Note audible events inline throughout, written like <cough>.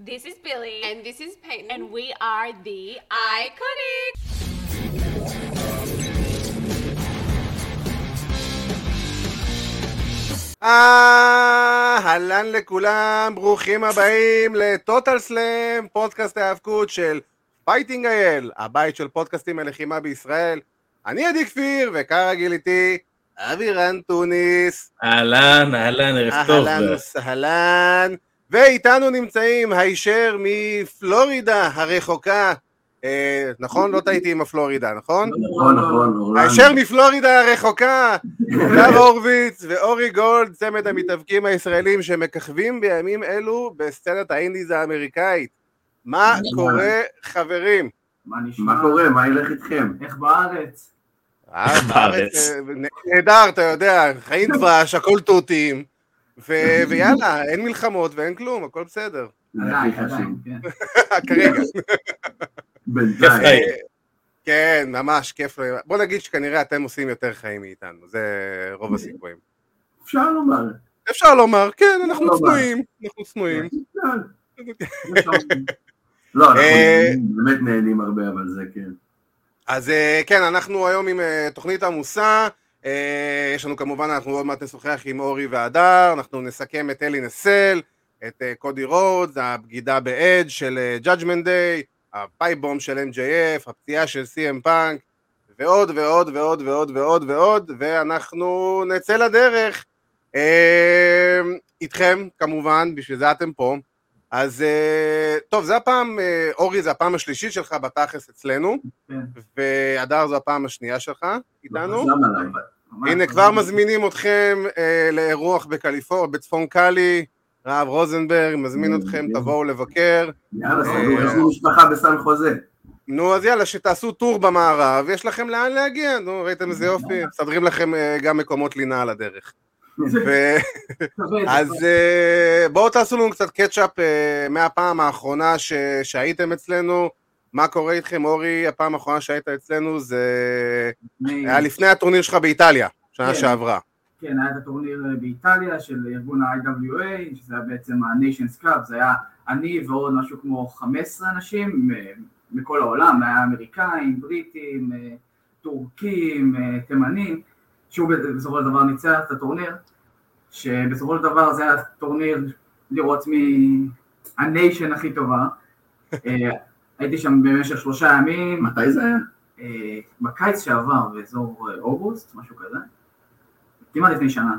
This is Billy. And this is Peyton. and we are the Iconic. אהלן לכולם, ברוכים הבאים לטוטל סלאם, פודקאסט ההאבקות של Fighting IL, הבית של פודקאסטים הלחימה בישראל. אני עדי כפיר, וכרגיל איתי אבירן טוניס. אהלן, אהלן, ערב טוב. אהלן וסהלן. ואיתנו נמצאים הישר מפלורידה הרחוקה. אה, נכון? לא טעיתי עם הפלורידה, נכון? נכון, נכון, אורלנדו. הישר מפלורידה הרחוקה, גר הורוביץ ואורי גולד, צמד המתאבקים הישראלים שמככבים בימים אלו בסצנת האינדיז האמריקאית. מה קורה, חברים? מה נשמע? מה קורה? מה ילך איתכם? איך בארץ? אה, בארץ. אה, נהדר, אתה יודע, חיים דבש, הכל תותים, ו- ויאללה, אין מלחמות ואין כלום, הכל בסדר. עדיין. עדיין, כן. <laughs> כרגע. בינתיים. כן, ממש כיף. בוא נגיד שכנראה אתם עושים יותר חיים מאיתנו, זה רוב הסיכויים. אפשר לומר. אפשר לומר, כן, אנחנו. צנועים, אנחנו צנועים. <laughs> לא, אנחנו אה, באמת נהנים הרבה, אבל זה כן. אז אה, כן, אנחנו היום עם אה, תוכנית עמוסה, אה, יש לנו כמובן, אנחנו עוד מעט נשוחח עם אורי והדר, אנחנו נסכם את Hell in a Cell, את אה, קודי רודס, הבגידה באדג' של אה, Judgment Day, ה pipe bomb של MJF, הפציעה של CM Punk, ועוד ועוד ועוד ועוד ועוד ועוד, ואנחנו נצא לדרך. אה, איתכם, כמובן, בשביל זה אתם פה. אז אה, טוב, זה הפעם, אה, אורי, זה הפעם השלישית שלך בתכלס אצלנו, כן. והדר זו הפעם השנייה שלך איתנו. עליי. ממש הנה, טוב. כבר מזמינים אתכם אה, לאירוח בקליפוריה, בצפון קאלי, רב רוזנברג, מזמין אתכם, תבואו לבקר. יאללה, יש לי משפחה בסן חוזה. נו, אז יאללה, שתעשו טור במערב, יש לכם לאן להגיע, נו, ראיתם איזה יופי? מסדרים לכם גם מקומות לינה על הדרך. אז אה, בואו תעשו לנו קצת קצ'אפ אה, מהפעם האחרונה ש... שהייתם אצלנו. מה קורה איתכם, אורי? הפעם האחרונה שהיית אצלנו זה היה לפני הטורניר שלך באיטליה, שנה כן. שעברה. כן, היה את הטורניר אה, באיטליה של ארגון ה-IWA, שזה היה בעצם ה-Nations Cup, זה היה אני ועוד משהו כמו 15 אנשים מכל העולם, היה אמריקאים, בריטים, טורקים, תימנים, שהוא בסופו של דבר ניצח את הטורניר, שבסופו של דבר זה היה טורניר לראות מי ה nation הכי טובה. אה, הייתי שם במשך שלושה ימים, מתי זה היה? אה, בקיץ שעבר, באזור אה, אוגוסט, משהו כזה, כמעט לפני שנה.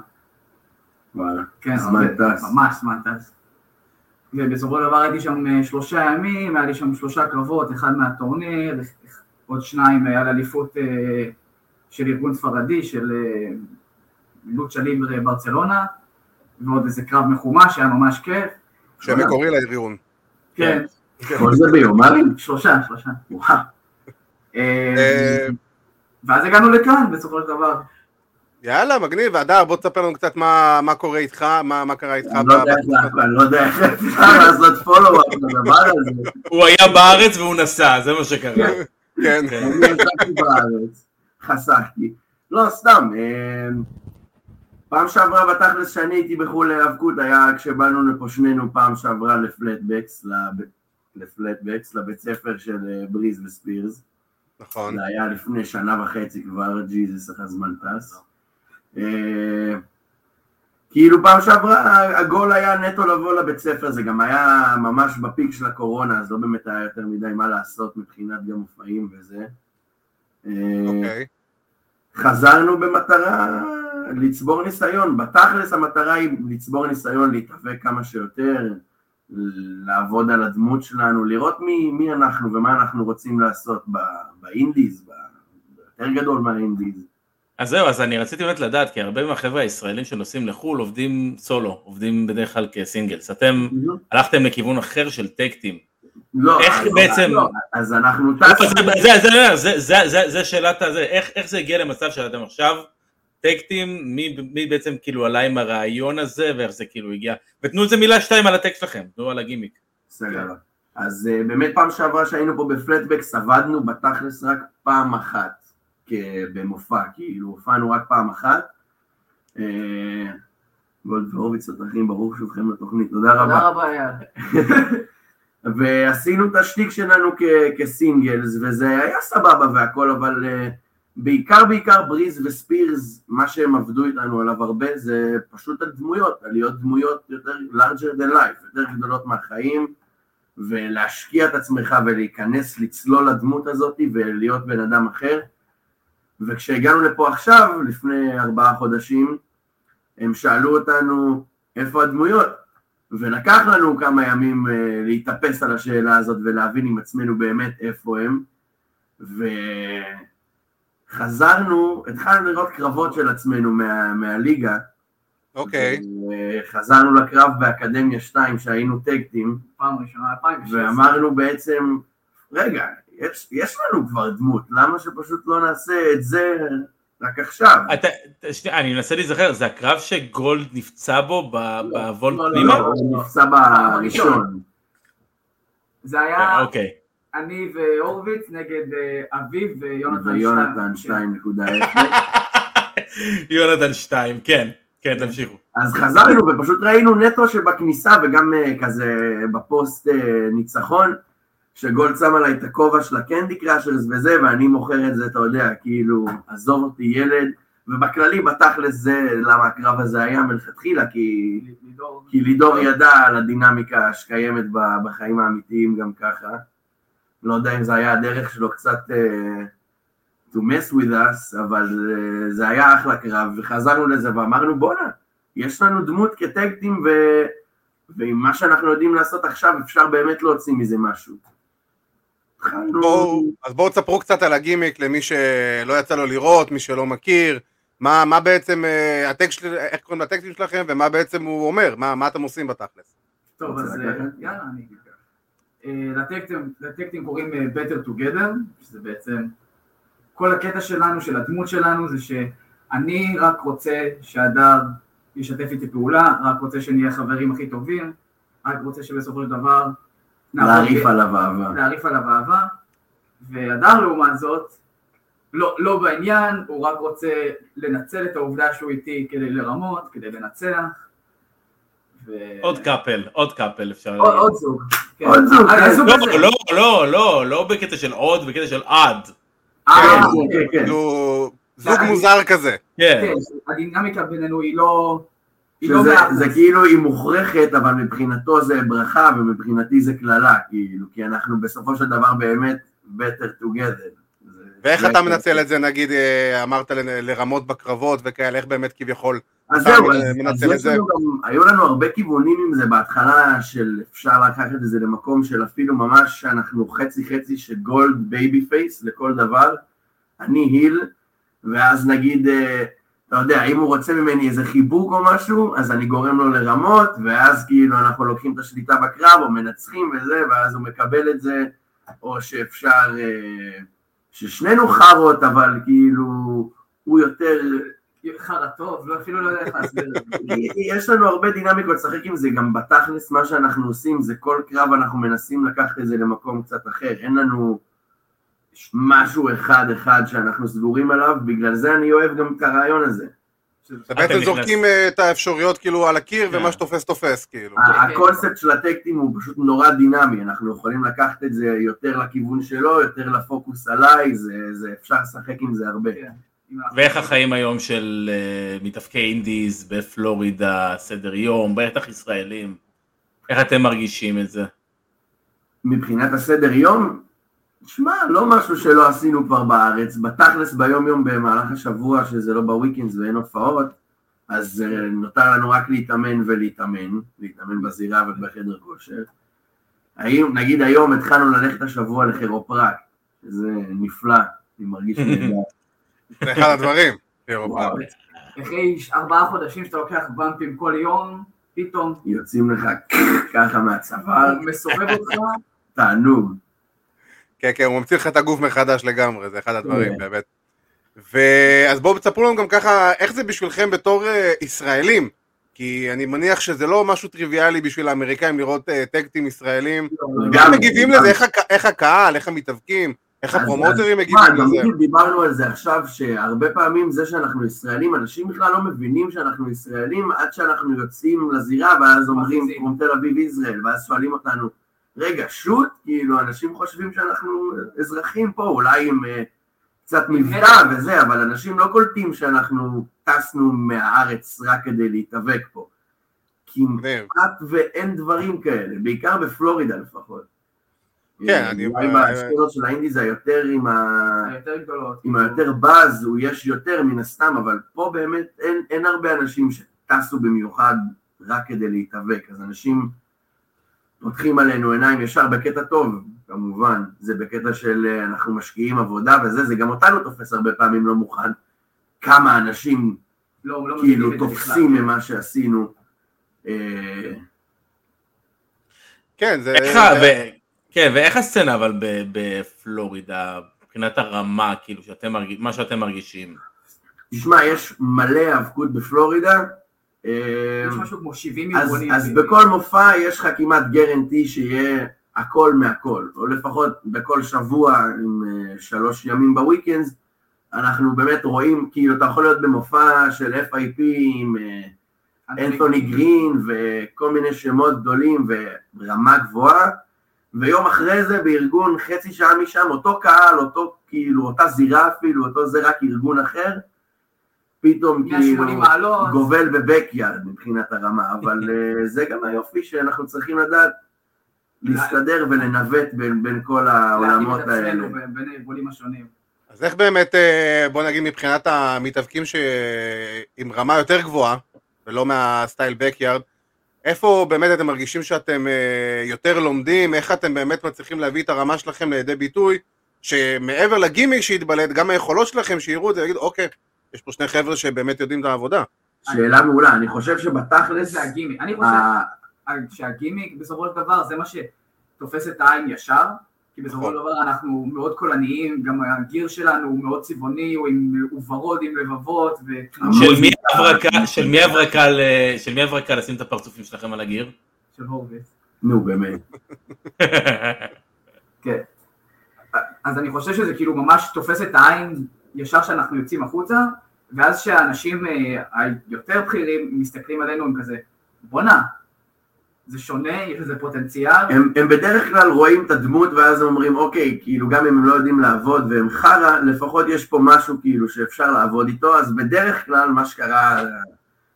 וואלה. כן, זמן טס. ממש זמן טס. ובסופו של דבר הייתי שם שלושה ימים, היה לי שם שלושה קרבות, אחד מהטורניר, עוד שניים היה לאליפות אה, של ארגון ספרדי, של אה, לוצ'ה ליבר ברצלונה, ועוד איזה קרב מחומש שהיה ממש כיף. שמקורי לארגון. כן, כל זה ביומיים? שלושה, שלושה. וואו. אה, אה, ואז הגענו לכאן בסופו של דבר. יאללה, מגניב, והדר, בוא תספר לנו קצת מה מה קורה איתך, מה מה קרה איתך. אני לא יודע איך אני לא יודע איך אפשר לעשות פולו-אפ לדבר הזה. הוא היה בארץ והוא נסע, זה מה שקרה. כן, כן. אני יצאתי בארץ, חסכתי. לא, סתם. אה, פעם שעברה בתכלס שאני הייתי בחו"ל להיאבקות היה כשבאנו לפה שנינו פעם שעברה לפלטבקס, לב- לפלטבקס, לבית ספר של אה, בריז וספירס. נכון. זה היה לפני שנה וחצי כבר, ג'יזוס, איך הזמן טס. אה, כאילו פעם שעברה הגול היה נטו לבוא לבית ספר, זה גם היה ממש בפיק של הקורונה, אז לא באמת היה יותר מדי מה לעשות מבחינת גם מופעים וזה. אה, אוקיי. חזרנו במטרה לצבור ניסיון, בתכלס המטרה היא לצבור ניסיון, להתאבק כמה שיותר, לעבוד על הדמות שלנו, לראות מי, מי אנחנו ומה אנחנו רוצים לעשות באינדיז, ב- יותר גדול מהאינדיז. אז זהו, אז אני רציתי באמת לדעת, כי הרבה מהחבר'ה הישראלים שנוסעים לחו"ל עובדים סולו, עובדים בדרך כלל כסינגלס. אתם הלכתם לכיוון אחר של טקטים. לא, איך אז- בעצם- לא, אז אנחנו זה- טסנו, זה- זה- זה- זה- זה- זה שאלת הזה, איך איך זה הגיע למצב שאתם עכשיו טקטים, מי מי בעצם כאילו עלה עם הרעיון הזה, ואיך זה כאילו הגיע, ותנו איזה מילה שתיים על הטקסט שלכם, תנו על הגימיק. בסדר. אז אה, באמת פעם שעברה שהיינו פה בפלטבקס עבדנו בתכלס רק פעם אחת במופע, כאילו הופענו רק פעם אחת. אה, גולד והורוביץ תותחים, ברוך שובכם לתוכנית, תודה תודה רבה. רבה, יאללה. <laughs> ועשינו את השטיק שלנו כ- כסינגלס, וזה היה סבבה והכל, אבל אה, בעיקר בעיקר בריז וספירס, מה שהם עבדו איתנו עליו הרבה זה פשוט הדמויות, על להיות דמויות יותר larger than life, יותר גדולות מהחיים, ולהשקיע את עצמך ולהיכנס, לצלול לדמות הזאת ולהיות בן אדם אחר. וכשהגענו לפה עכשיו, לפני ארבעה חודשים, הם שאלו אותנו איפה הדמויות, ולקח לנו כמה ימים אה, להתאפס על השאלה הזאת ולהבין עם עצמנו באמת איפה הם, וחזרנו, התחלנו לראות קרבות של עצמנו מה, מהליגה, אוקיי. חזרנו לקרב באקדמיה 2 שהיינו טקטים, פעם ראשונה, 2016. ואמרנו בעצם, רגע, יש, יש לנו כבר דמות, למה שפשוט לא נעשה את זה רק עכשיו? אתה, שנייה, אני מנסה להיזכר, זה הקרב שגולד נפצע בו ב- בוולט לא, לא, פנימה? לא, הוא נפצע בראשון. זה היה אוקיי. אני והורוביץ נגד אה, אביב ויונתן ויונתן שטיין. 2.0. <laughs> יונתן 2, כן, כן, תמשיכו. אז חזרנו ופשוט ראינו נטו שבכניסה וגם אה, כזה בפוסט אה, ניצחון, שגולד שם עליי את הכובע של הקנדי קראשרס וזה, ואני מוכר את זה, אתה יודע, כאילו, עזוב אותי ילד, ובכללי, בתכלס זה למה הקרב הזה היה מלכתחילה, כי, לידור. כי לידור ידע על הדינמיקה שקיימת בחיים האמיתיים גם ככה. לא יודע אם זה היה הדרך שלו קצת uh, to mess with us, אבל uh, זה היה אחלה קרב, וחזרנו לזה ואמרנו בואנה, יש לנו דמות כטקטים ו... ועם מה שאנחנו יודעים לעשות עכשיו אפשר באמת להוציא מזה משהו. בואו, אז בואו תספרו קצת על הגימיק למי שלא יצא לו לראות, מי שלא מכיר, מה, מה בעצם אה, הטקסט, של- איך קוראים לטקסטים שלכם ומה בעצם הוא אומר, מה, מה אתם עושים בתכלס. טוב, אז? אה, יאללה, אני אגיד ככה. אה, לטקטים- לטקטים קוראים Better Together, שזה בעצם כל הקטע שלנו, של הדמות שלנו, זה שאני רק רוצה שהדר ישתף איתי פעולה, רק רוצה שנהיה חברים הכי טובים, רק רוצה שבסופו של דבר להעריף עליו אהבה. להעריף עליו אהבה, והדר לעומת זאת, לא, לא בעניין, הוא רק רוצה לנצל את העובדה שהוא איתי כדי לרמות, כדי לנצח. ו... עוד קאפל, עוד קאפל אפשר עוד, להגיד. עוד זוג. כן. עוד זוג, כן. לא, הזה. לא, לא, לא, לא בקטע של עוד, בקטע של עד. אה, כן, כן, כן, כן. זוג מוזר כזה. כן. כן, הדינמיקה בינינו היא לא... היא לא שזה אחוז. זה כאילו היא מוכרחת, אבל מבחינתו זה ברכה ומבחינתי זה קללה, כאילו, כי אנחנו בסופו של דבר באמת better together. ואיך אתה. מנצל את זה, נגיד, אה, אמרת לרמות בקרבות וכאלה, איך באמת כביכול אז אתה זהו, אז- מנצל אז את יש זה? לנו גם, היו לנו הרבה כיוונים עם זה בהתחלה של אפשר לקחת את זה למקום של אפילו ממש שאנחנו חצי חצי של גולד babyface לכל דבר, אני היל, ואז נגיד, אתה יודע, אם הוא רוצה ממני איזה חיבוק או משהו, אז אני גורם לו לרמות, ואז כאילו אנחנו לוקחים את השליטה בקרב או מנצחים וזה, ואז הוא מקבל את זה, או שאפשר, אה, ששנינו חארות, אבל כאילו, הוא יותר חרא טוב, לא, אפילו לא יודע איך להסביר את זה. <laughs> יש לנו הרבה דינמיקות לשחק עם זה, גם בתכלס מה שאנחנו עושים זה כל קרב אנחנו מנסים לקחת את זה למקום קצת אחר, אין לנו משהו אחד אחד שאנחנו סגורים עליו, בגלל זה אני אוהב גם את הרעיון הזה. זה אתם בעצם זורקים אה, את האפשרויות כאילו על הקיר כן. ומה שתופס תופס כאילו. ה- כן. הקונספט של הטקטים הוא פשוט נורא דינמי, אנחנו יכולים לקחת את זה יותר לכיוון שלו, יותר לפוקוס עליי, זה, זה אפשר לשחק עם זה הרבה. כן. ואיך החיים היום של אה, מתאבקי אינדיז בפלורידה, סדר יום, בטח ישראלים? איך אתם מרגישים את זה? מבחינת הסדר יום, שמע, לא משהו שלא עשינו כבר בארץ, בתכלס ביום יום במהלך השבוע, שזה לא בוויקינדס ואין הופעות, אז אה, נותר לנו רק להתאמן ולהתאמן, להתאמן בזירה ובחדר כושר. האם, נגיד היום התחלנו ללכת השבוע לכירופרק, שזה נפלא, אני מרגיש <laughs> נהדר. זה אחד הדברים. וואו, אחרי ארבעה חודשים שאתה לוקח במפים כל יום, פתאום יוצאים לך ככה מהצוואר, מסובב אותך, תענוג. כן, כן, הוא ממציא לך את הגוף מחדש לגמרי, זה אחד הדברים. באמת. ואז בואו תספרו לנו גם ככה, איך זה בשבילכם בתור אה, ישראלים? כי אני מניח שזה לא משהו טריוויאלי בשביל האמריקאים לראות אה, טקטים ישראלים. איך גם- מגיבים לזה? איך הק- איך הקהל? איך המתאבקים? איך הפרומוטרים מה, מגיבים לזה? דיברנו על זה עכשיו, שהרבה פעמים זה שאנחנו ישראלים, אנשים בכלל לא מבינים שאנחנו ישראלים עד שאנחנו יוצאים לזירה, ואז אומרים. כמו תל אביב ישראל, ואז שואלים אותנו, רגע, שוט, כאילו, אנשים חושבים שאנחנו אזרחים פה, אולי עם אה, קצת מבטא וזה, אבל אנשים לא קולטים שאנחנו טסנו מהארץ רק כדי להתאבק פה. כמעט ואין דברים כאלה, בעיקר בפלורידה לפחות. כן, אה, אני- אולי באשכולות של האינדי זה היותר עם ה... היותר גדולות. עם היותר באז, הוא יש יותר מן הסתם, אבל פה באמת אין הרבה אנשים שטסו במיוחד רק כדי להתאבק, אז אנשים פותחים עלינו עיניים ישר בקטע טוב, כמובן, זה בקטע של אה, אנחנו משקיעים עבודה וזה, זה גם אותנו תופס הרבה פעמים לא מוכן, כמה אנשים לא, לא כאילו זה תופסים בכלל. ממה שעשינו. אה, כן, זה... איך ה- ו- כן, ואיך הסצנה אבל ב- בפלורידה, מבחינת הרמה, כאילו, שאתם מרגיש- מה שאתם מרגישים? תשמע, יש מלא האבקות בפלורידה, יש משהו כמו 70 אז, ארגונים. אז בכל מופע יש לך כמעט גרנטי שיהיה הכל מהכל, או לפחות בכל שבוע עם אה, שלוש ימים בוויקנדס, אנחנו באמת רואים, כאילו אתה יכול להיות במופע של FIP עם אה, אנתוני גרין וכל מיני שמות גדולים ורמה גבוהה, ויום אחרי זה בארגון חצי שעה משם, אותו קהל, אותו כאילו, אותה זירה אפילו, אותו זה רק ארגון אחר, פתאום 180 כאילו מעלות. גובל בבקיארד מבחינת הרמה, אבל אה, זה גם היופי שאנחנו צריכים לדעת להסתדר ולנווט בין, בין כל העולמות האלה. בין- הארגונים השונים. אז איך באמת, אה, בוא נגיד מבחינת המתאבקים ש... עם רמה יותר גבוהה, ולא מהסטייל בקיארד, איפה באמת אתם מרגישים שאתם אה, יותר לומדים, איך אתם באמת מצליחים להביא את הרמה שלכם לידי ביטוי, שמעבר לגימיק שהתבלט, גם היכולות שלכם שיראו את זה, יגידו, אוקיי, יש פה שני חבר'ה שבאמת יודעים את העבודה. שאלה מעולה, אני חושב שבתכלס, זה הגימיק. אני חושב ה- שהגימיק בסופו של דבר זה מה שתופס את העין ישר, כי בסופו של דבר אנחנו מאוד קולניים, גם הגיר שלנו הוא מאוד צבעוני, הוא עם הוא ורוד עם לבבות, ותמונות של מי ההברקה- של מי ההברקה ל- של מי ההברקה לשים את הפרצופים שלכם על הגיר? של הורוויץ. נו באמת, <laughs> כן. אז אני חושב שזה כאילו ממש תופס את העין ישר שאנחנו יוצאים החוצה, ואז שהאנשים אה, היותר בכירים מסתכלים עלינו הם כזה, בואנה, זה שונה, יש לזה פוטנציאל. הם, הם בדרך כלל רואים את הדמות ואז הם אומרים אוקיי, כאילו גם אם הם לא יודעים לעבוד והם חרא, לפחות יש פה משהו כאילו שאפשר לעבוד איתו, אז בדרך כלל מה שקרה,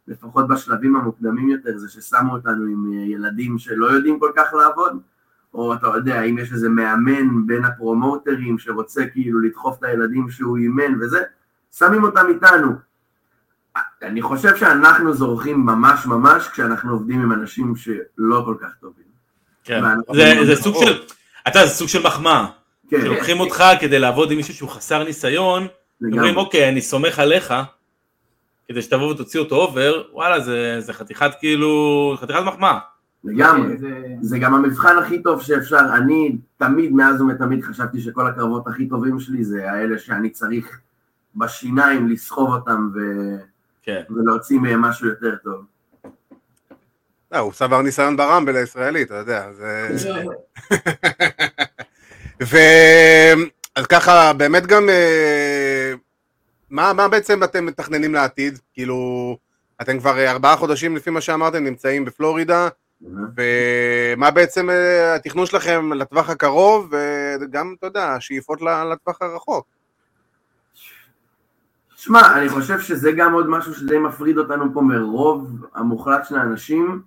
לפחות בשלבים המוקדמים יותר, זה ששמו אותנו עם אה, ילדים שלא יודעים כל כך לעבוד, או אתה יודע, אם יש איזה מאמן בין הפרומוטרים שרוצה כאילו לדחוף את הילדים שהוא אימן וזה, שמים אותם איתנו. אני חושב שאנחנו זורחים ממש ממש כשאנחנו עובדים עם אנשים שלא כל כך טובים. כן. ואנחנו- זה- זה סוג של, אתה יודע, זה סוג של מחמאה. כן, שלוקחים אותך כדי לעבוד עם מישהו שהוא חסר ניסיון, אומרים. אוקיי, אני סומך עליך, כדי שתבוא ותוציא אותו אובר, וואלה, זה זה חתיכת כאילו, חתיכת מחמאה. לגמרי. זה- זה גם המבחן הכי טוב שאפשר. אני תמיד, מאז ומתמיד, חשבתי שכל הקרבות הכי טובים שלי זה האלה שאני צריך בשיניים לסחוב אותם ו... כן. ולהוציא מהם משהו יותר טוב. לא, הוא צבר ניסיון ברמבל הישראלי, אתה יודע, זה... <laughs> ו... אז ככה, באמת גם, אה, מה, מה בעצם אתם מתכננים לעתיד? כאילו, אתם כבר אה, ארבעה חודשים, לפי מה שאמרתם, נמצאים בפלורידה, ומה בעצם אה, התכנון שלכם לטווח הקרוב, וגם, אתה יודע, השאיפות לטווח הרחוק. שמע, אני חושב שזה גם עוד משהו שדי מפריד אותנו פה מרוב המוחלט של האנשים.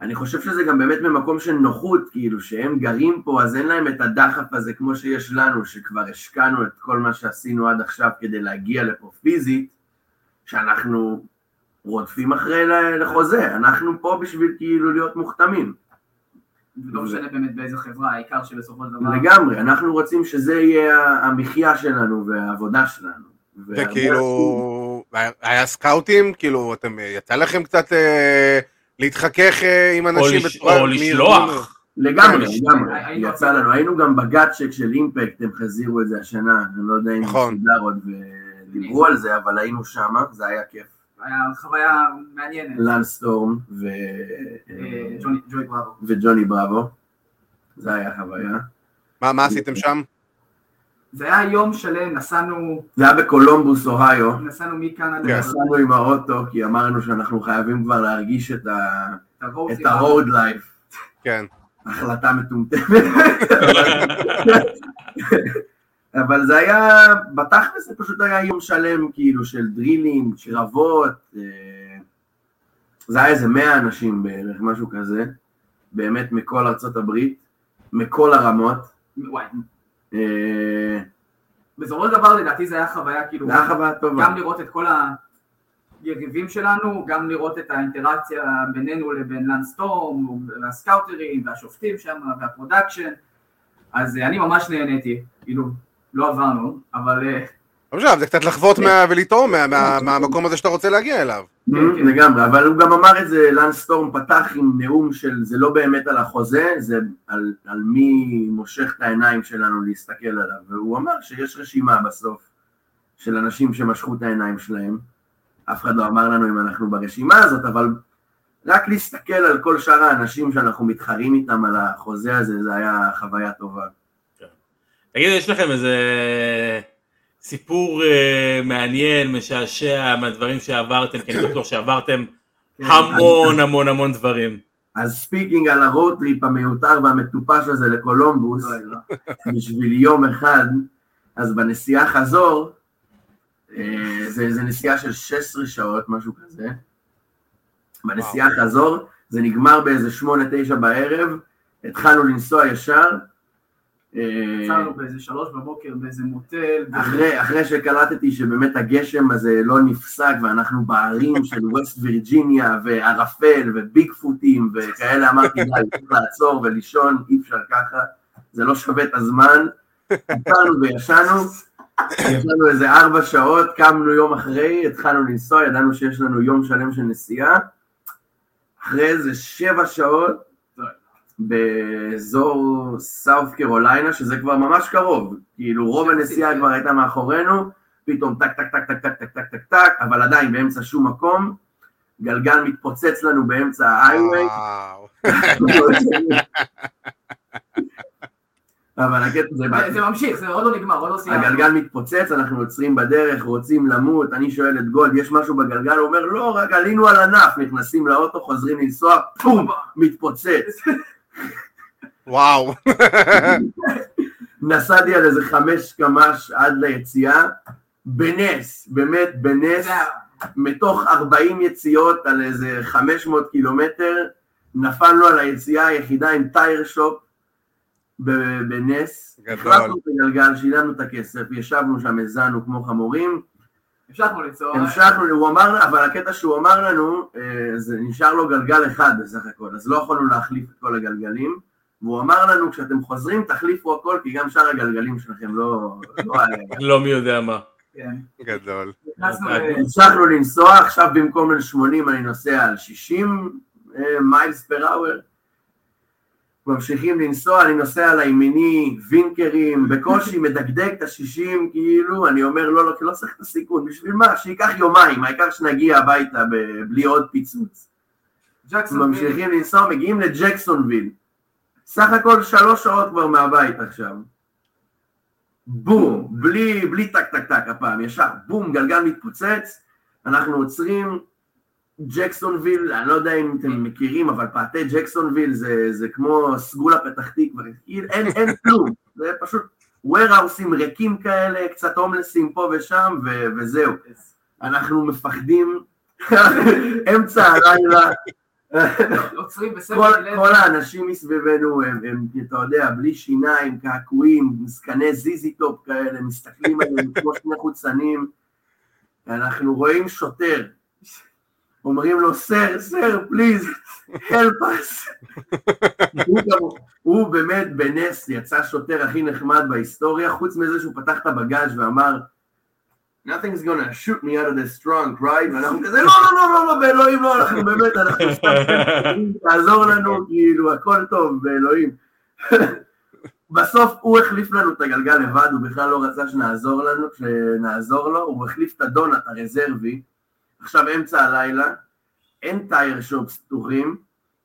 אני חושב שזה גם באמת ממקום של נוחות, כאילו שהם גרים פה, אז אין להם את הדחף הזה כמו שיש לנו, שכבר השקענו את כל מה שעשינו עד עכשיו כדי להגיע לפה פיזית, שאנחנו רודפים אחרי לחוזה, אנחנו פה בשביל כאילו להיות מוכתמים. לא משנה באמת באיזה חברה, העיקר שבסופו של דבר... לגמרי, אנחנו רוצים שזה יהיה המחיה שלנו והעבודה שלנו. וכאילו, היה סקאוטים? כאילו, אתם, יצא לכם קצת אה, להתחכך אה, עם אנשים בצורה- או לשלוח. לגמרי, לגמרי, היינו יצא לנו, היינו גם בגאצ'ק של אימפקט, הם חזירו את זה השנה, אני לא יודע אם זה עוד ודיברו על זה, אבל היינו שם, זה היה כיף. היה חוויה מעניינת. לנסטורם ו- אה, ג'וני- ג'וי בראבו. וג'וני בראבו, זה היה חוויה. מה מה עשיתם שם? זה היה יום שלם, נסענו, זה היה בקולומבוס, אוהיו, נסענו מקנדה, כן. נסענו עם האוטו, כי אמרנו שאנחנו חייבים כבר להרגיש את ה-road life. כן. החלטה מטומטמת. <laughs> <laughs> אבל זה היה, בתכל'ס זה פשוט היה יום שלם כאילו של דרילים, קרבות, אה, זה היה איזה מאה אנשים בערך, משהו כזה, באמת מכל ארצות הברית, מכל הרמות. וואי, אה, בסופו של דבר לדעתי זה היה חוויה כאילו, זה היה חוויה טובה. גם לראות את כל היריבים שלנו, גם לראות את האינטראקציה בינינו לבין לנס סטורם, והסקאוטרים, והשופטים שם, וה production, אז אה, אני ממש נהניתי, כאילו, לא עברנו, אבל אה, לא משנה, זה קצת לחוות מה- ולטעום מה- מה- מהמקום הזה שאתה רוצה להגיע אליו. Mm, כן. לגמרי, אבל הוא גם אמר את זה, לנס סטורם פתח עם נאום של זה לא באמת על החוזה, זה על, על מי מושך את העיניים שלנו להסתכל עליו, והוא אמר שיש רשימה בסוף של אנשים שמשכו את העיניים שלהם, אף אחד לא אמר לנו אם אנחנו ברשימה הזאת, אבל רק להסתכל על כל שאר האנשים שאנחנו מתחרים איתם על החוזה הזה, זה היה חוויה טובה. תגידו, יש לכם איזה סיפור אה, מעניין, משעשע, מהדברים שעברתם, כי אני בטוח שעברתם. המון המון המון דברים. אז speaking על ה road trip המיותר והמטופש הזה לקולומבוס, לא, לא. בשביל יום אחד, אז בנסיעה חזור, אה, זה, זה נסיעה של 16 שעות, משהו כזה. בנסיעה חזור, זה נגמר באיזה 8-9 בערב, התחלנו לנסוע ישר. אה, יצאנו באיזה שלוש בבוקר באיזה מוטל, אחרי, אחרי שקלטתי שבאמת הגשם הזה לא נפסק ואנחנו בערים <laughs> של ווסט וירג'יניה וערפל וביגפוטים וכאלה, אמרתי די, צריך לעצור ולישון, אי אפשר ככה, זה לא שווה את הזמן. יצאנו וישנו, ישנו איזה ארבע שעות, קמנו יום אחרי, התחלנו לנסוע, ידענו שיש לנו יום שלם של נסיעה. אחרי איזה שבע שעות, באזור סאות' קרוליינה, שזה כבר ממש קרוב, כאילו רוב הנסיעה כבר הייתה מאחורינו, פתאום טק טק טק טק טק טק טק טק טק, אבל עדיין באמצע שום מקום, גלגל מתפוצץ לנו באמצע ההייווי, וואו. <laughs> אבל הקטע זה... זה- זה ממשיך, זה עוד לא נגמר, עוד לא סיימנו. הגלגל מתפוצץ, אנחנו עוצרים בדרך, רוצים למות, אני שואל את גולד, יש משהו בגלגל? הוא אומר, לא, רק עלינו על ענף, נכנסים לאוטו, חוזרים לנסוע, פום, מתפוצץ. <laughs> וואו. נסעתי על איזה חמש קמ"ש עד ליציאה, בנס, באמת בנס, מתוך 40 יציאות על איזה 500 קילומטר, נפלנו על היציאה היחידה עם טייר שופ בנס, גדול. החלפנו את הגלגל, שילמנו את הכסף, ישבנו שם, הזענו כמו חמורים, המשכנו לנסוע. המשכנו, הוא אמר, אבל הקטע שהוא אמר לנו, אה, זה נשאר לו גלגל אחד בסך הכל, אז לא יכולנו להחליף את כל הגלגלים, והוא אמר לנו, כשאתם חוזרים תחליפו הכל, כי גם שאר הגלגלים שלכם לא... לא. לא מי יודע מה. כן. גדול. ל... המשכנו לנסוע, עכשיו במקום על 80 אני נוסע על 60 miles per hour. ממשיכים לנסוע, אני נוסע על הימיני, וינקרים, בקושי מדגדג את ה-60, כאילו, אני אומר לא, לא, כי לא צריך את הסיכון, בשביל מה? שייקח יומיים, העיקר שנגיע הביתה ב- בלי עוד פיצוץ. ג'קסון ממשיכים לנסוע, מגיעים לג'קסונוויל. סך הכל שלוש שעות כבר מהבית עכשיו. בום, בלי, בלי טק טק טק הפעם, ישר, בום, גלגל מתפוצץ, אנחנו עוצרים, ג'קסונוויל, אני לא יודע אם אתם מכירים, אבל פאתי ג'קסונוויל זה, זה כמו סגולה פתח תקווה, כאילו, אין, אין כלום, זה פשוט warehouse־ים ריקים כאלה, קצת הומלסים פה ושם, ו, וזהו. אנחנו מפחדים, <laughs> אמצע הלילה, כל. כל האנשים מסביבנו הם, הם, אתה יודע, בלי שיניים, קעקועים, זקני זיזי טופ כאלה, מסתכלים עלינו כמו שני חוצנים. אנחנו רואים שוטר, אומרים לו, סר, סר, פליז, help us. <laughs> הוא, גם, הוא באמת בנס יצא שוטר הכי נחמד בהיסטוריה, חוץ מזה שהוא פתח את הבגאז' ואמר, nothing's gonna shoot me out of this trunk, right? ואנחנו כזה, לא, לא, לא, לא, לא, באלוהים, לא, אנחנו באמת, אנחנו סתם, <laughs> תעזור לנו, כאילו, הכל טוב, באלוהים. <laughs> בסוף הוא החליף לנו את הגלגל לבד, הוא בכלל לא רצה שנעזור לנו, שנעזור לו, הוא החליף את הדונט הרזרבי, עכשיו אמצע הלילה, אין טייר שופס פתוחים,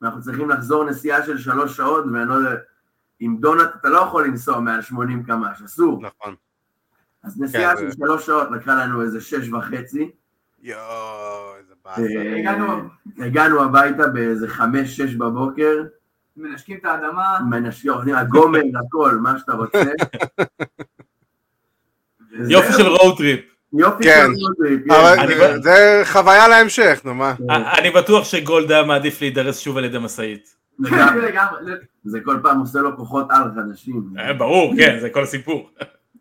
ואנחנו צריכים לחזור נסיעה של שלוש שעות, ואני לא יודע, עם דונט אתה לא יכול לנסוע מעל 80 קמ"ש, אסור. נכון. אז נסיעה כן, של זה- שלוש שעות לקחה לנו איזה שש וחצי. יואו, איזה באסה. אה, הגענו- הגענו הביתה באיזה חמש-שש בבוקר, מנשקים את האדמה. מנשיות, הגומר, הכל, מה שאתה רוצה. <laughs> יופי של road trip. יופי כן. כן. אבל זה- חוויה להמשך, נו מה. אני בטוח שגולד היה מעדיף להידרס שוב על ידי משאית. זה כל פעם עושה לו כוחות על חדשים. אה, ברור, כן, זה כל הסיפור.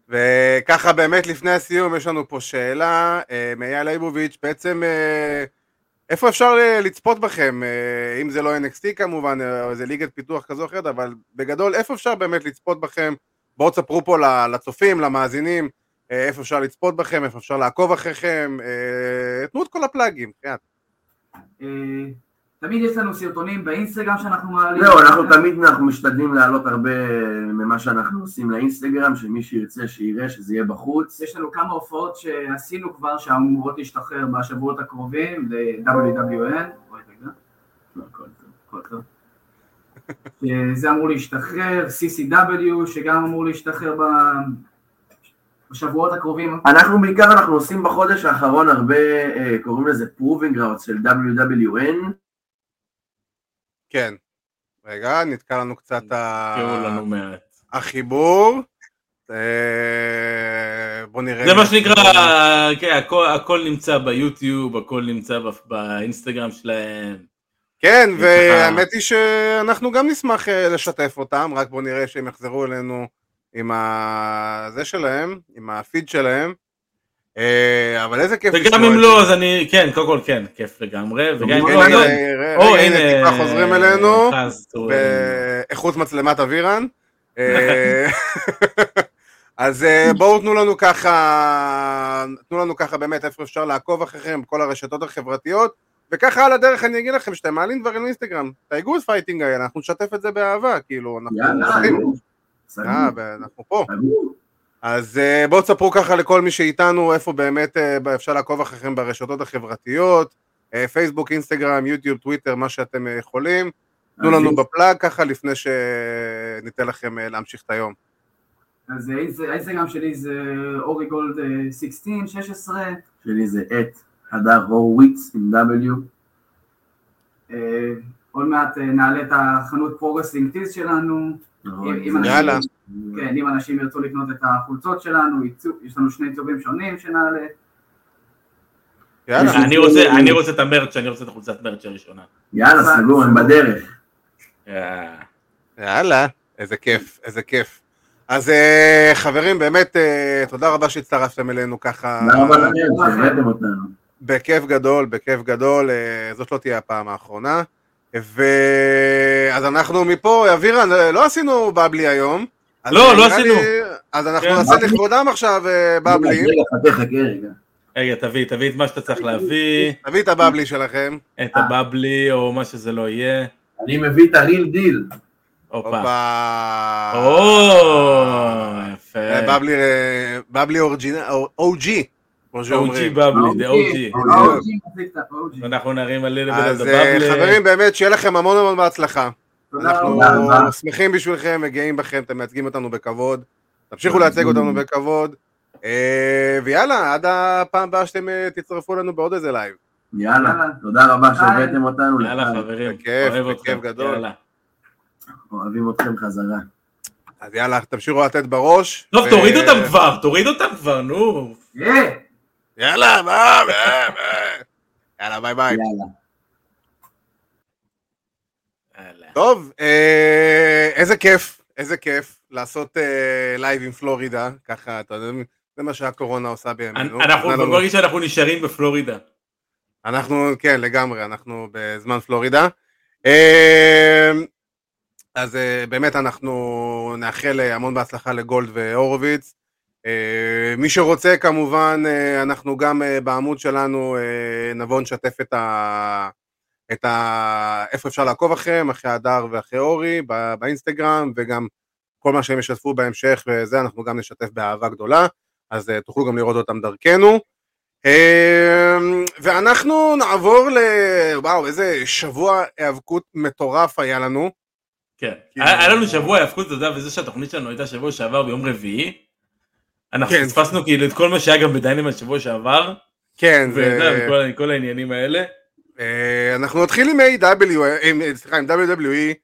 וככה באמת לפני הסיום יש לנו פה שאלה אה, מאייל ליבוביץ', בעצם אה, איפה אפשר לצפות בכם, אה, אם זה לא NXT כמובן, אה, או איזה ליגת פיתוח כזו או אחרת, אבל בגדול איפה אפשר באמת לצפות בכם? בואו תספרו פה לצופים, למאזינים, אה, איפה אפשר לצפות בכם, איפה אפשר לעקוב אחריכם, אה, תנו את כל הפלאגים, כן. אה, תמיד יש לנו סרטונים באינסטגרם שאנחנו מעלים. זהו, אנחנו תמיד אנחנו משתדלים להעלות הרבה ממה שאנחנו עושים לאינסטגרם, שמי שירצה שיראה שזה יהיה בחוץ. יש לנו כמה הופעות שעשינו כבר, שאמורות להשתחרר בשבועות הקרובים ל-WWN. לא. <laughs> אה, זה אמור להשתחרר, CCW שגם אמור להשתחרר ב- בשבועות הקרובים. אנחנו בעיקר, אנחנו עושים בחודש האחרון הרבה, אה, קוראים לזה proving ground של WWN. כן. רגע, נתקע לנו קצת. החיבור. אה, בוא נראה. זה מה שנקרא, כן, הכל- הכל נמצא ביוטיוב, הכל נמצא באינסטגרם שלהם. כן, והאמת היא שאנחנו גם נשמח אה, לשתף אותם, רק בואו נראה שהם יחזרו אלינו עם ה... זה שלהם, עם הפיד שלהם. אה, אבל איזה כיף וגם אם לא, אז אני, כן, קודם כל כן, כיף לגמרי, וגם אם לא, או, הנה, טיפה חוזרים אלינו, חז, תראו, באיכות מצלמת אווירן. <laughs> אה, <laughs> אז אה, בואו תנו לנו ככה, תנו לנו ככה באמת איפה אפשר לעקוב אחריכם בכל הרשתות החברתיות, וככה על הדרך אני אגיד לכם שאתם מעלים דברים לאינסטגרם, תייגו את פייטינג האלה, אנחנו נשתף את זה באהבה, כאילו, אנחנו אה, אנחנו פה. אז אה, בואו תספרו ככה לכל מי שאיתנו איפה באמת אה, אפשר לעקוב אחריכם ברשתות החברתיות, אה, פייסבוק, אינסטגרם, יוטיוב, טוויטר, מה שאתם יכולים. תנו לנו ב plug ככה לפני שניתן לכם להמשיך את היום. אז האינס- האינסטגרם שלי זה אורי גולד אה, 16, 16. שלי זה אט הדר הורוביץ עם W. עוד מעט נעלה את החנות Pro Wrestling Tees שלנו. נכון, אם אנשים- יאללה. כן, אם אנשים ירצו לקנות את החולצות שלנו, יש לנו שני עיצובים שונים שנעלה. יאללה. אני רוצה, אני רוצה את ה merch, אני רוצה את החולצת merch הראשונה. יאללה, סגור, הם בדרך. אה, יאללה, איזה כיף, איזה כיף. אז אה, חברים, באמת אה, תודה רבה שהצטרפתם אלינו ככה. תודה רבה לכם שהבאתם אותנו. בכיף גדול, בכיף גדול, זאת לא תהיה הפעם האחרונה. ו... אז אנחנו מפה, אבירן, לא עשינו בבלי היום. לא, לא עשינו. לי- אז אנחנו כן. נעשה לכבודם עכשיו אה, בבלים. רגע, חכה, חכה רגע. רגע, תביא, תביא את מה שאתה צריך להביא, תביא את הבבלי שלכם. את הבבלי או מה שזה לא יהיה. אני מביא את הריל דיל. הופה. או, יפה. אה, בבלי, אה, אוג'י, כמו OG שאומרים. בבלי, זה OG. ה-OG. אנחנו נרים על לילה אז אה, בבלי. חברים, באמת, שיהיה לכם המון המון בהצלחה. אנחנו. שמחים בשבילכם וגאים בכם, אתם מייצגים אותנו בכבוד. תמשיכו לייצג אותנו בכבוד. אה, ויאללה, עד הפעם הבאה שאתם אה, תצטרפו אלינו בעוד איזה לייב. יאללה. תודה רבה שהבאתם אותנו. יאללה. חברים, בכיף, אוהב בכיף אתכם. גדול. אוהבים אתכם חזרה. אז יאללה, תמשיכו לתת בראש. טוב, ו- תוריד אותם כבר, תוריד אותם כבר, נו. אה, יאללה, מה, מה, מה. יאללה, ביי ביי. יאללה. טוב, אה, איזה כיף, איזה כיף לעשות אה, לייב עם פלורידה, ככה, אתה יודע, זה מה שהקורונה עושה בימינו. אנחנו בוא נגיד שאנחנו נשארים בפלורידה. אנחנו, כן, לגמרי, אנחנו בזמן פלורידה. אה, אז אה, באמת אנחנו נאחל אה, המון בהצלחה לגולד והורוביץ. אה, מי שרוצה כמובן, אה, אנחנו גם אה, בעמוד שלנו נבוא נשתף את ה... את ה... איפה אפשר לעקוב אחריהם, אחרי הדר ואחרי אורי, ב- באינסטגרם, וגם כל מה שהם ישתפו בהמשך וזה, אנחנו גם נשתף באהבה גדולה, אז תוכלו גם לראות אותם דרכנו. ואנחנו נעבור ל... וואו, איזה שבוע היאבקות מטורף היה לנו. כן. היה לנו שבוע היאבקות, אתה יודע, וזה שהתוכנית שלנו הייתה שבוע שעבר ביום רביעי. אנחנו כן. פספסנו כאילו את כל מה שהיה גם בדיינמן שבוע שעבר, כן, וזה, זה... וכל- כל העניינים האלה. אה, אנחנו נתחיל עם A.W, עם- סליחה, עם WWE.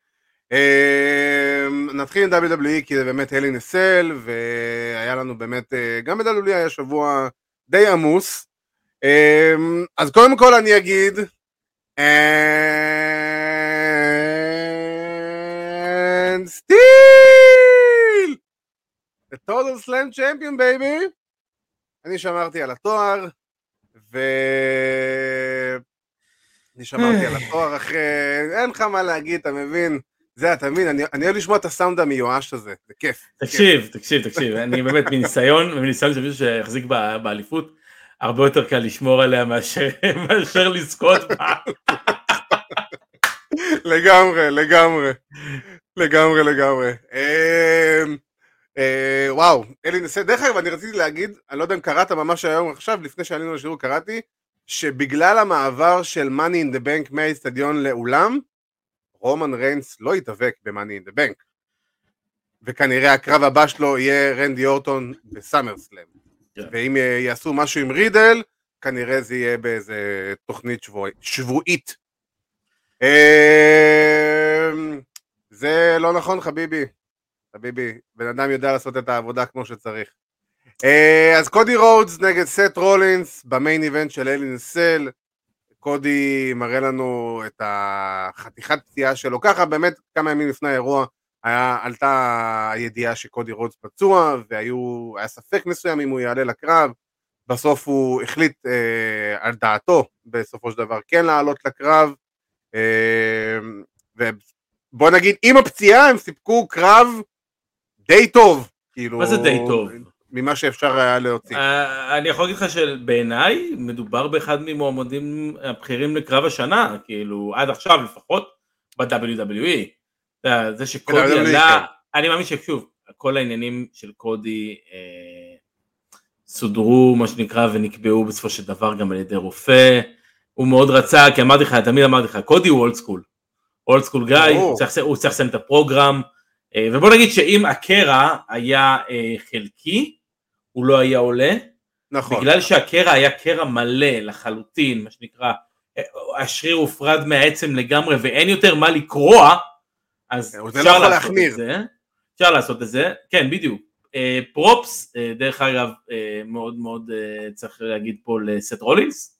אה, נתחיל עם WWE כי זה באמת הלי נסל והיה לנו באמת, אה, גם ב-WWE היה שבוע די עמוס. אה, אז קודם כל אני אגיד, and still the total slam champion baby אני שמרתי על התואר ו... אני שמרתי על התואר אחרי, אין לך מה להגיד, אתה מבין? זה, אתה מבין, אני, אני אוהב לשמוע את הסאונד המיואש הזה, זה כיף. תקשיב, תקשיב, תקשיב, אני באמת מניסיון, ומניסיון של מישהו שיחזיק ב- באליפות, הרבה יותר קל לשמור עליה מאשר, <laughs> מאשר לזכות בה. לגמרי, לגמרי, לגמרי, לגמרי. אה, וואו, אלי נסה, דרך אגב, אני רציתי להגיד, אני לא יודע אם קראת ממש היום עכשיו, לפני שעלינו לשיעור קראתי, שבגלל המעבר של מאני אין דה בנק מהאיצטדיון לאולם, רומן ריינס לא יתאבק במאני אין דה בנק. וכנראה הקרב הבא שלו יהיה רנדי אורטון בסאמר סלאם. כן. ואם אה, יעשו משהו עם רידל, כנראה זה יהיה באיזה תוכנית שבועי- שבועית. אה, זה לא נכון חביבי, חביבי, בן אדם יודע לעשות את העבודה כמו שצריך. אה, אז קודי רודס נגד סת' רולינס ב main event של הל אין א סל, קודי מראה לנו את החתיכת פציעה שלו, ככה באמת כמה ימים לפני האירוע היה, עלתה הידיעה שקודי רודס פצוע והיו, היה ספק מסוים אם הוא יעלה לקרב, בסוף הוא החליט אה, על דעתו בסופו של דבר כן לעלות לקרב, אה, ובוא נגיד עם הפציעה הם סיפקו קרב די טוב, כאילו, מה זה די טוב? ממה שאפשר היה להוציא. אה, אני יכול להגיד לך שבעיניי מדובר באחד ממועמדים הבכירים לקרב השנה, כאילו עד עכשיו לפחות ב-WWE. זה שקודי ב-WWE, עלה, כן. אני מאמין ששוב, כל העניינים של קודי אה, סודרו מה שנקרא ונקבעו בסופו של דבר גם על ידי רופא. הוא מאוד רצה, כי אמרתי לך, תמיד אמרתי לך, קודי הוא אולד סקול. אולד סקול גיא, הוא צריך לסיים את הפרוגרם. אה, ובוא נגיד שאם הקרע היה אה, חלקי, הוא לא היה עולה, נכון. בגלל שהקרע היה קרע מלא לחלוטין, מה שנקרא, אה, השריר הופרד מהעצם לגמרי ואין יותר מה לקרוע, אז זה אפשר לא לעשות להחמיר. את זה, אפשר לעשות את זה, כן בדיוק. פרופס, דרך אגב, מאוד מאוד צריך להגיד פה לסט רולינס,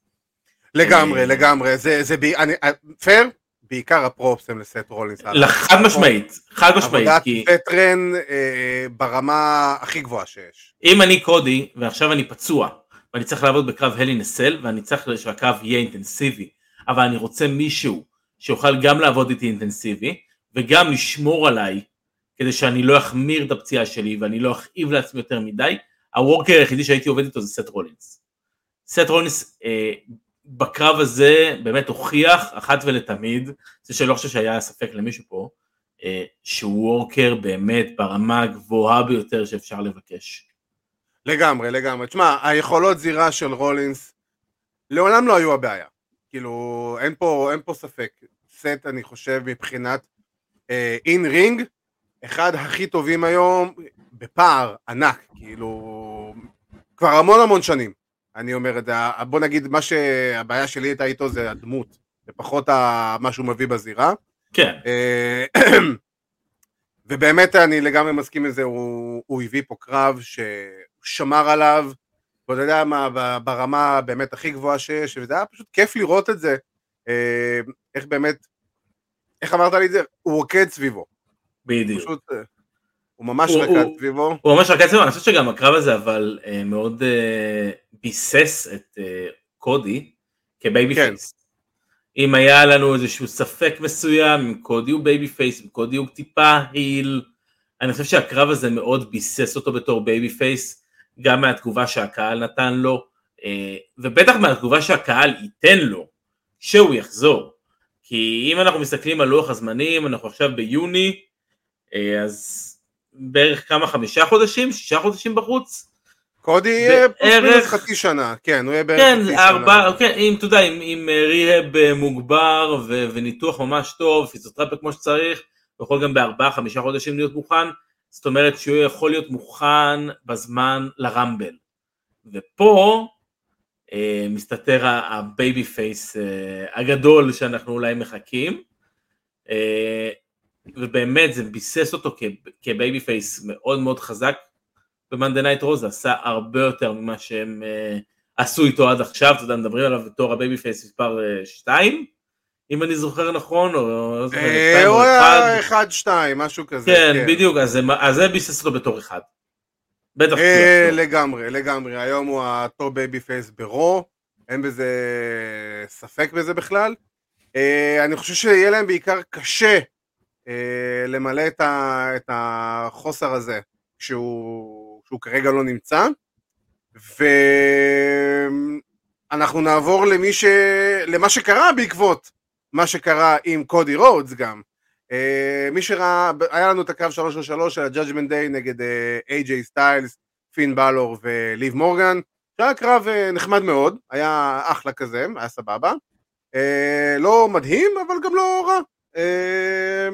לגמרי, לגמרי, זה, זה, אני, פייר, בעיקר הפרופס הם לסט רולינס. חד משמעית, חד משמעית, עבודת כי וטרן אה, ברמה הכי גבוהה שיש. אם אני קודי ועכשיו אני פצוע ואני צריך לעבוד בקרב הלי נסל ואני צריך שהקרב יהיה אינטנסיבי אבל אני רוצה מישהו שיוכל גם לעבוד איתי אינטנסיבי וגם לשמור עליי כדי שאני לא אחמיר את הפציעה שלי ואני לא אכאיב לעצמי יותר מדי ה worker היחידי שהייתי עובד איתו זה סת' רולינס. סת' רולינס אה, בקרב הזה באמת הוכיח אחת ולתמיד זה שלא חושב שהיה ספק למישהו פה אה, שהוא worker באמת ברמה הגבוהה ביותר שאפשר לבקש. לגמרי, לגמרי. תשמע, היכולות זירה של רולינס לעולם לא היו הבעיה. כאילו, אין פה, אין פה ספק. סת', אני חושב, מבחינת in uh, ring, אחד הכי טובים היום, בפער ענק, כאילו, כבר המון המון שנים. אני אומר את זה, בוא נגיד, מה שהבעיה שלי הייתה איתו זה הדמות, ופחות ה- מה שהוא מביא בזירה. כן. אה, <clears throat> ובאמת אני לגמרי מסכים עם זה, הוא, הוא הביא פה קרב ששמר עליו, ואתה יודע מה, ברמה באמת הכי גבוהה שיש, וזה היה פשוט כיף לראות את זה, אה, איך באמת, איך אמרת לי את זה? הוא רוקד סביבו, בדיוק. פשוט, אה, הוא ממש הוא- רקד הוא- סביבו, הוא ממש רק עצמו, אני חושב שגם הקרב הזה אבל אה, מאוד אה, ביסס את אה, קודי כ baby כן. face. אם היה לנו איזשהו ספק מסוים, אם קודי הוא babyface, אם קודי הוא טיפה heel, אני חושב שהקרב הזה מאוד ביסס אותו בתור babyface, גם מהתגובה שהקהל נתן לו, אה, ובטח מהתגובה שהקהל ייתן לו, שהוא יחזור. כי אם אנחנו מסתכלים על לוח הזמנים, אנחנו עכשיו ביוני, אה, אז בערך כמה, חמישה חודשים, שישה חודשים בחוץ? קודי יהיה פלוס מינוס חצי שנה, כן, הוא יהיה בערך כן, חצי שנה. ארבע, כן, אם אתה יודע, עם, עם אה, ריהב מוגבר ו, וניתוח ממש טוב, פיזיותרפיה כמו שצריך, הוא יכול גם בארבעה, חמישה חודשים להיות מוכן, זאת אומרת שהוא יכול להיות מוכן בזמן ל Rumble. ופה אה, מסתתר ה babyface אה, הגדול שאנחנו אולי מחכים. אה, ובאמת זה ביסס אותו כ- כ babyface מאוד מאוד חזק ב Monday Night Raw, עשה הרבה יותר ממה שהם אה, עשו איתו עד עכשיו, אתה יודע, מדברים עליו בתור ה babyface מספר 2, אם אני זוכר נכון, או לא זוכר, אה, או הוא. היה אחד שתיים, משהו כזה. כן, בדיוק, אז זה- אז זה ביסס אותו בתור אחד. בטח. אה. לגמרי, לגמרי, היום הוא ה top babyface ב Raw, אין בזה ספק בזה בכלל. אה, אני חושב שיהיה להם בעיקר קשה אה, למלא את ה- את החוסר הזה כשהוא שהוא כרגע לא נמצא. ואנחנו נעבור למי ש... למה שקרה בעקבות מה שקרה עם קודי רודס גם. אה, מי שראה, היה לנו את הקרב 3 על 3 של ה-Judgment Day נגד איי-ג'יי סטיילס, פין בלור וליב מורגן, שהיה קרב אה, נחמד מאוד, היה אחלה כזה, היה סבבה. אה, לא מדהים, אבל גם לא רע. אה,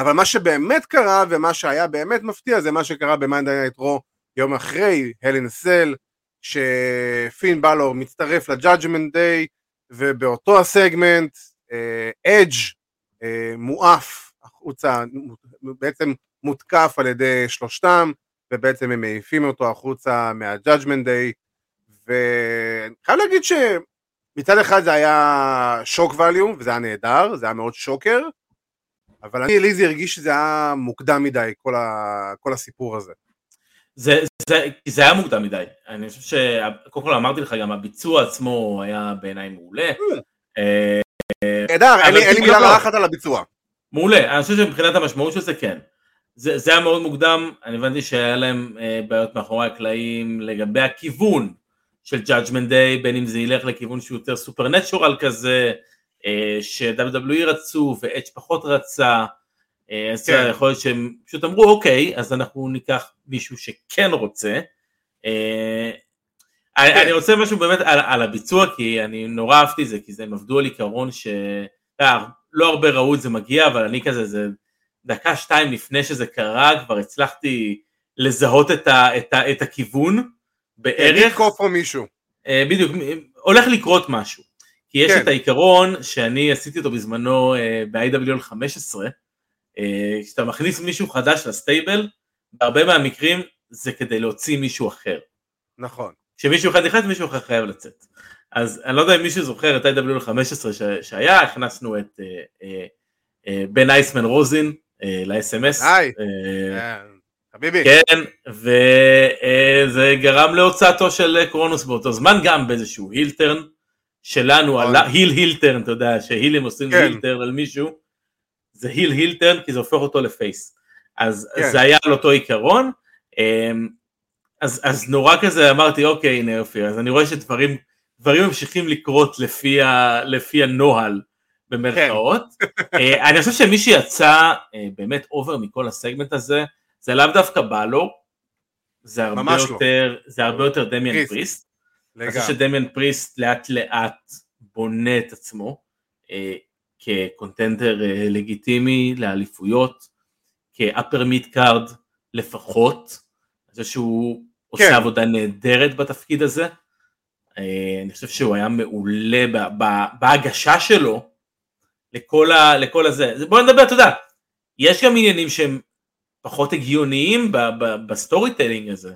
אבל מה שבאמת קרה, ומה שהיה באמת מפתיע, זה מה שקרה ב Monday Night Raw יום אחרי Hell in a Cell, שפין בלור מצטרף ל Judgment Day, ובאותו הסגמנט, אדג' אה, מועף החוצה, בעצם מותקף על ידי שלושתם, ובעצם הם מעיפים אותו החוצה מה Judgment Day, ואני חייב להגיד שמצד אחד זה היה shock value, וזה היה נהדר, זה היה מאוד shocker, אבל אני, לי זה הרגיש שזה היה מוקדם מדי, כל, ה, כל הסיפור הזה. זה, זה, זה היה מוקדם מדי, אני חושב ש... קודם כל אמרתי לך גם הביצוע עצמו היה בעיניי מעולה. אה, נהדר, אין לי- אין לי לא, מילה. לאחת על הביצוע. מעולה, אני חושב שמבחינת המשמעות של זה כן. זה, זה היה מאוד מוקדם, אני הבנתי שהיה להם אה, בעיות מאחורי הקלעים לגבי הכיוון של Judgment Day, בין אם זה ילך לכיוון שהוא יותר סופרנטשורל כזה, אה, ש-WWE רצו ו-H פחות רצה, אה, אז כן. יכול להיות שהם פשוט אמרו אוקיי, אז אנחנו ניקח מישהו שכן רוצה. אה, כן. אני רוצה משהו באמת על, על הביצוע, כי אני נורא אהבתי את זה, כי זה הם עבדו על עיקרון ש... אה, לא הרבה ראו את זה מגיע, אבל אני כזה, זה דקה שתיים לפני שזה קרה, כבר הצלחתי לזהות את, ה, את, ה, את הכיוון בערך. לתקוף פה מישהו. אה, בדיוק, הולך לקרות משהו. כי יש כן. את העיקרון שאני עשיתי אותו בזמנו אה, ב-IWL 15, אה, כשאתה מכניס מישהו חדש לסטייבל, בהרבה מהמקרים זה כדי להוציא מישהו אחר. נכון. כשמישהו אחד נכנס מישהו אחר חייב לצאת. אז אני לא יודע אם מישהו זוכר את IWL 15 ש- שהיה, הכנסנו את אה, אה, אה, בן אייסמן רוזין אה, ל-SMS. היי. אה, אה, חביבי. כן, וזה גרם להוצאתו של קרונוס באותו זמן גם באיזשהו הילטרן שלנו. עלה- היל הילטרן, אתה יודע, שהילים עושים כן. הילטרן על מישהו, זה heel heel turn כי זה הופך אותו ל face. אז כן. זה היה על אותו עיקרון, אמ, אז, אז נורא כזה אמרתי, אוקיי, הנה יופי, אז אני רואה שדברים דברים ממשיכים לקרות לפי, ה, לפי הנוהל במרכאות. <laughs> אה, אני חושב שמי שיצא אה, באמת over מכל הסגמנט הזה, זה לאו דווקא בלור, זה הרבה לא. זה הרבה יותר דמיאן פריסט. אני. חושב שדמיאן פריסט לאט לאט בונה את עצמו אה, כ contender אה, לגיטימי לאליפויות, כ upper mid card לפחות, אני חושב שהוא עושה כן. עבודה נהדרת בתפקיד הזה, אה, אני חושב שהוא היה מעולה ב- ב- בהגשה שלו לכל, ה, לכל הזה, בוא נדבר, אתה יודע, יש גם עניינים שהם פחות הגיוניים ב storytelling הזה,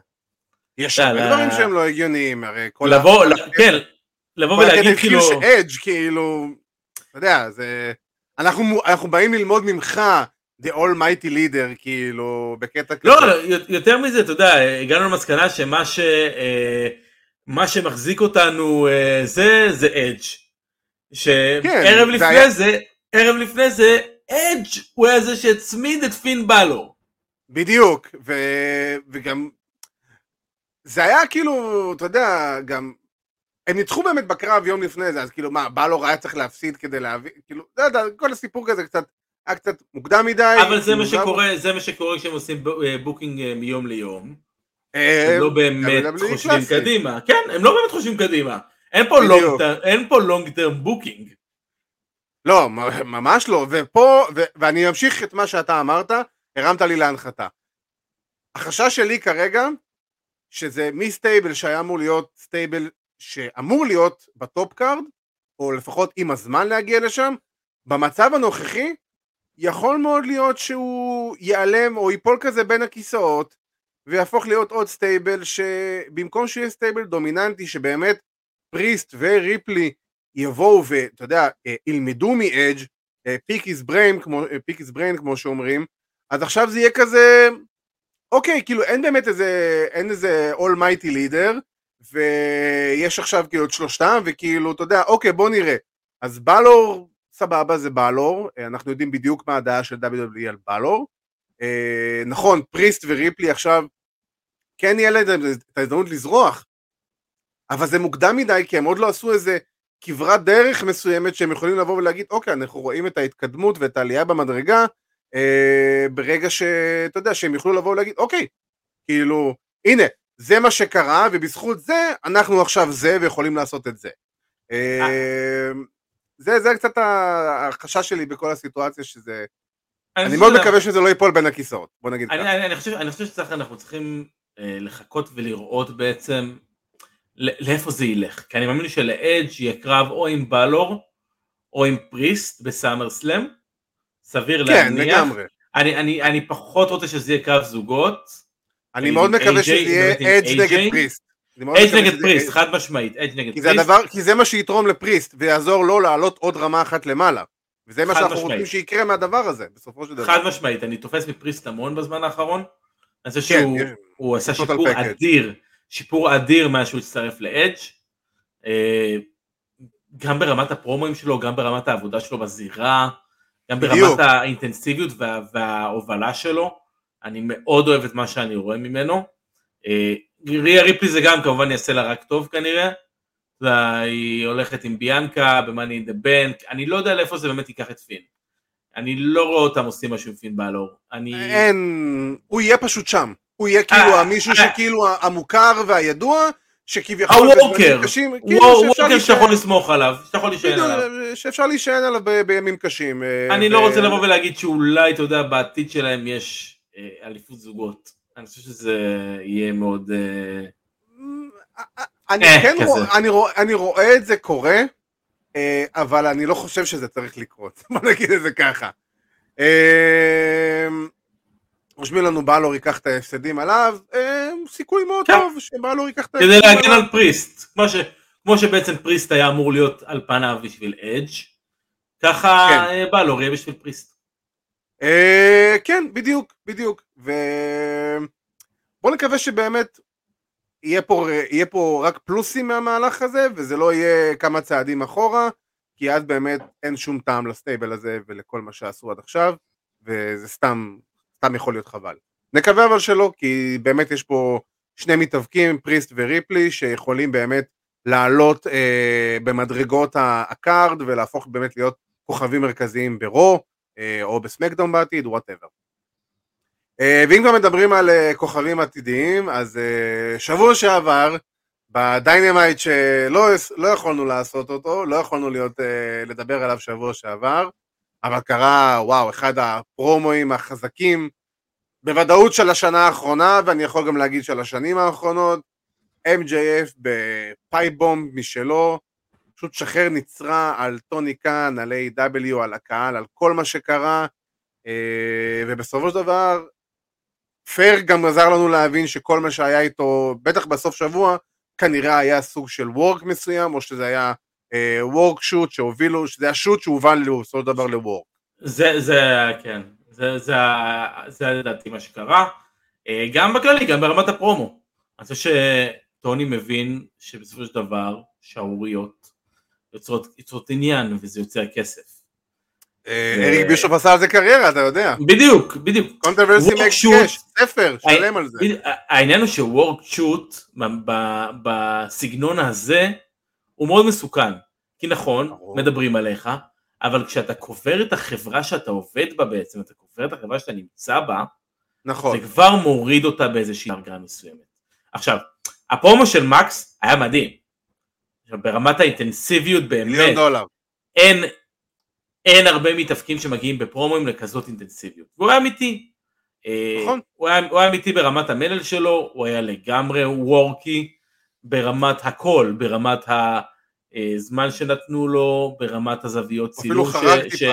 יש אתה הרבה יודע, דברים שהם לא הגיוניים, הרי כל לבוא, ה- ל- כן, לבוא כל הקטע ולהגיד התחיל כאילו, כאילו, אתה יודע, זה... אנחנו, אנחנו באים ללמוד ממך, the almighty leader, כאילו, בקטע כזה. לא, יותר מזה, אתה יודע, הגענו למסקנה שמה ש... אה, מה שמחזיק אותנו אה, זה, זה אדג'. שערב כן, זה לפני היה- זה, ערב לפני זה, אדג' הוא היה זה שהצמיד את פין בלור. בדיוק, ו... וגם... זה היה כאילו, אתה יודע, גם... הם ניצחו באמת בקרב יום לפני זה, אז כאילו מה, בלור היה צריך להפסיד כדי להביא, כאילו, לא יודע, כל הסיפור כזה קצת, היה קצת מוקדם מדי. אבל זה מה כאילו, שקורה, זה מה שקורה כשהם עושים אה, booking אה, מיום ליום. אה, הם לא באמת חושבים. קדימה. כן, הם לא באמת חושבים קדימה. אין פה. long term- booking. לא, ממש לא, ופה, ואני אמשיך את מה שאתה אמרת, הרמת לי להנחתה. החשש שלי כרגע, שזה מ stable שהיה אמור להיות stable שאמור להיות ב top card, או לפחות עם הזמן להגיע לשם, במצב הנוכחי, יכול מאוד להיות שהוא ייעלם או ייפול כזה בין הכיסאות ויהפוך להיות עוד stable שבמקום שיהיה stable דומיננטי שבאמת פריסט וריפלי יבואו ואתה יודע אה, ילמדו מאדג' pick his brain כמו brain כמו שאומרים אז עכשיו זה יהיה כזה אוקיי כאילו אין באמת איזה אין איזה ultimate leader ויש עכשיו כאילו את שלושתם וכאילו אתה יודע אוקיי בוא נראה. אז בלור סבבה זה בלור. אנחנו יודעים בדיוק מה הדעה של WWE על בלור. אה, נכון פריסט וריפלי עכשיו כן יהיה להם את ההזדמנות לזרוח אבל זה מוקדם מדי כי הם עוד לא עשו איזה כברת דרך מסוימת שהם יכולים לבוא ולהגיד אוקיי אנחנו רואים את ההתקדמות ואת העלייה במדרגה אה, ברגע שאתה יודע שהם יוכלו לבוא ולהגיד אוקיי כאילו הנה זה מה שקרה ובזכות זה אנחנו עכשיו זה ויכולים לעשות את זה. אה, זה, זה קצת החשש שלי בכל הסיטואציה שזה אני מאוד מקווה שזה לא ייפול בין הכיסאות בוא נגיד ככה. אני חושב שאנחנו צריכים אה, לחכות ולראות בעצם לאיפה זה ילך, כי אני מאמין שלאדג' יהיה קרב או עם בלור או עם פריסט בסאמר סלאם, סביר כן, להניח. לגמרי. אני, אני, אני פחות רוצה שזה יהיה קרב זוגות. אני מאוד מקווה שזה יהיה אדג' נגד פריסט. אדג' נגד פריסט, חד משמעית, אדג' נגד פריסט. זה, הדבר, כי זה מה שיתרום לפריסט ויעזור לו לעלות עוד רמה אחת למעלה. וזה מה שאנחנו משמעית. רוצים שיקרה מהדבר הזה, בסופו של דבר. חד משמעית, אני תופס מפריסט המון בזמן האחרון. אני חושב כן, שהוא עשה שיפור. אדיר, שיפור אדיר מאז שהוא הצטרף לאדג'. אה, גם ברמת הפרומואים שלו, גם ברמת העבודה שלו בזירה, גם ברמת בדיוק. האינטנסיביות וה, וההובלה שלו. אני מאוד אוהב את מה שאני רואה ממנו. אה, ריה ריפלי זה גם כמובן יעשה לה רק טוב כנראה. והיא הולכת עם ביאנקה במאני אין דה בנק, אני לא יודע לאיפה זה באמת ייקח את פין. אני לא רואה אותם עושים משהו עם פין בלור. אני... אין, הוא יהיה פשוט שם. הוא יהיה כאילו אה, המישהו אה. שכאילו המוכר והידוע, שכביכול... הווקר, כאילו וואו, שאפשר ווקר שאתה יכול להישען- לסמוך עליו, שאתה יכול להישען עליו. שאפשר להישען עליו ב- בימים קשים. אה, אני ו- לא רוצה לבוא ולהגיד שאולי, אתה יודע, בעתיד שלהם יש אה, אליפות זוגות. אני חושב שזה יהיה מאוד... אה, אני אה, כן. רואה, אני רואה, אני רואה את זה קורה, אה, אבל אני לא חושב שזה צריך לקרות, <laughs> בוא נגיד את זה ככה. אה, רושמים לנו בלור ייקח את ההפסדים עליו, אה, סיכוי מאוד כן. טוב שבלור ייקח את כדי ההפסדים להגן עליו. על פריסט. כמו ש- כמו שבעצם פריסט היה אמור להיות על פניו בשביל אדג', ככה כן. אה, בלור יהיה בשביל פריסט. אה, כן, בדיוק, בדיוק. ובוא נקווה שבאמת יהיה פה, יהיה פה רק פלוסים מהמהלך הזה, וזה לא יהיה כמה צעדים אחורה, כי אז באמת אין שום טעם ל stable הזה ולכל מה שעשו עד עכשיו, וזה סתם, סתם יכול להיות חבל. נקווה אבל שלא, כי באמת יש פה שני מתאבקים, פריסט וריפלי, שיכולים באמת לעלות אה, במדרגות ה card ולהפוך באמת להיות כוכבים מרכזיים ב Raw, אה, או ב SmackDown בעתיד, whatever. ואם כבר מדברים על אה, כוכבים עתידיים, אז אה, שבוע שעבר, ב Dynamite שלא לא יכולנו לעשות אותו, לא יכולנו להיות, אה, לדבר עליו שבוע שעבר, אבל קרה, וואו, אחד הפרומואים החזקים, בוודאות של השנה האחרונה, ואני יכול גם להגיד של השנים האחרונות, MJF ב pipe bomb משלו, פשוט שחרר נצרה על טוני קאן, על A.W, על הקהל, על כל מה שקרה, אה, ובסופו של דבר, פייר גם עזר לנו להבין שכל מה שהיה איתו, בטח בסוף שבוע, כנראה היה סוג של וורק מסוים, או שזה היה וורק שוט שהובילו, שזה היה שוט שהובל בסופו של דבר לוורק. זה, זה, כן, זה, זה, זה לדעתי מה שקרה. אה, גם בכללי, גם ברמת הפרומו. אני חושב שטוני מבין שבסופו של דבר, שערוריות יוצרות, יוצרות עניין, וזה יוצר כסף. אה, אריק בישוף עשה על זה קריירה, אתה יודע. בדיוק, בדיוק. controversy shoot cash, ספר, שלם על זה. העניין הוא ש work shoot בסגנון הזה הוא מאוד מסוכן. כי נכון, ברור. מדברים עליך, אבל כשאתה קובר את החברה שאתה עובד בה בעצם, אתה קובר את החברה שאתה נמצא בה, נכון. זה כבר מוריד אותה באיזושהי דרגה מסוימת. עכשיו, הפרומו של מקס היה מדהים. ברמת האינטנסיביות מיליון באמת, דולר. אין, אין הרבה מתאפקים שמגיעים בפרומואים לכזאת אינטנסיביות. והוא היה אמיתי. אה, נכון. הוא היה, הוא היה אמיתי ברמת המלל שלו, הוא היה לגמרי וורקי ברמת הכל, ברמת הזמן שנתנו לו, ברמת הזוויות אפילו צילום. חרג טיפה.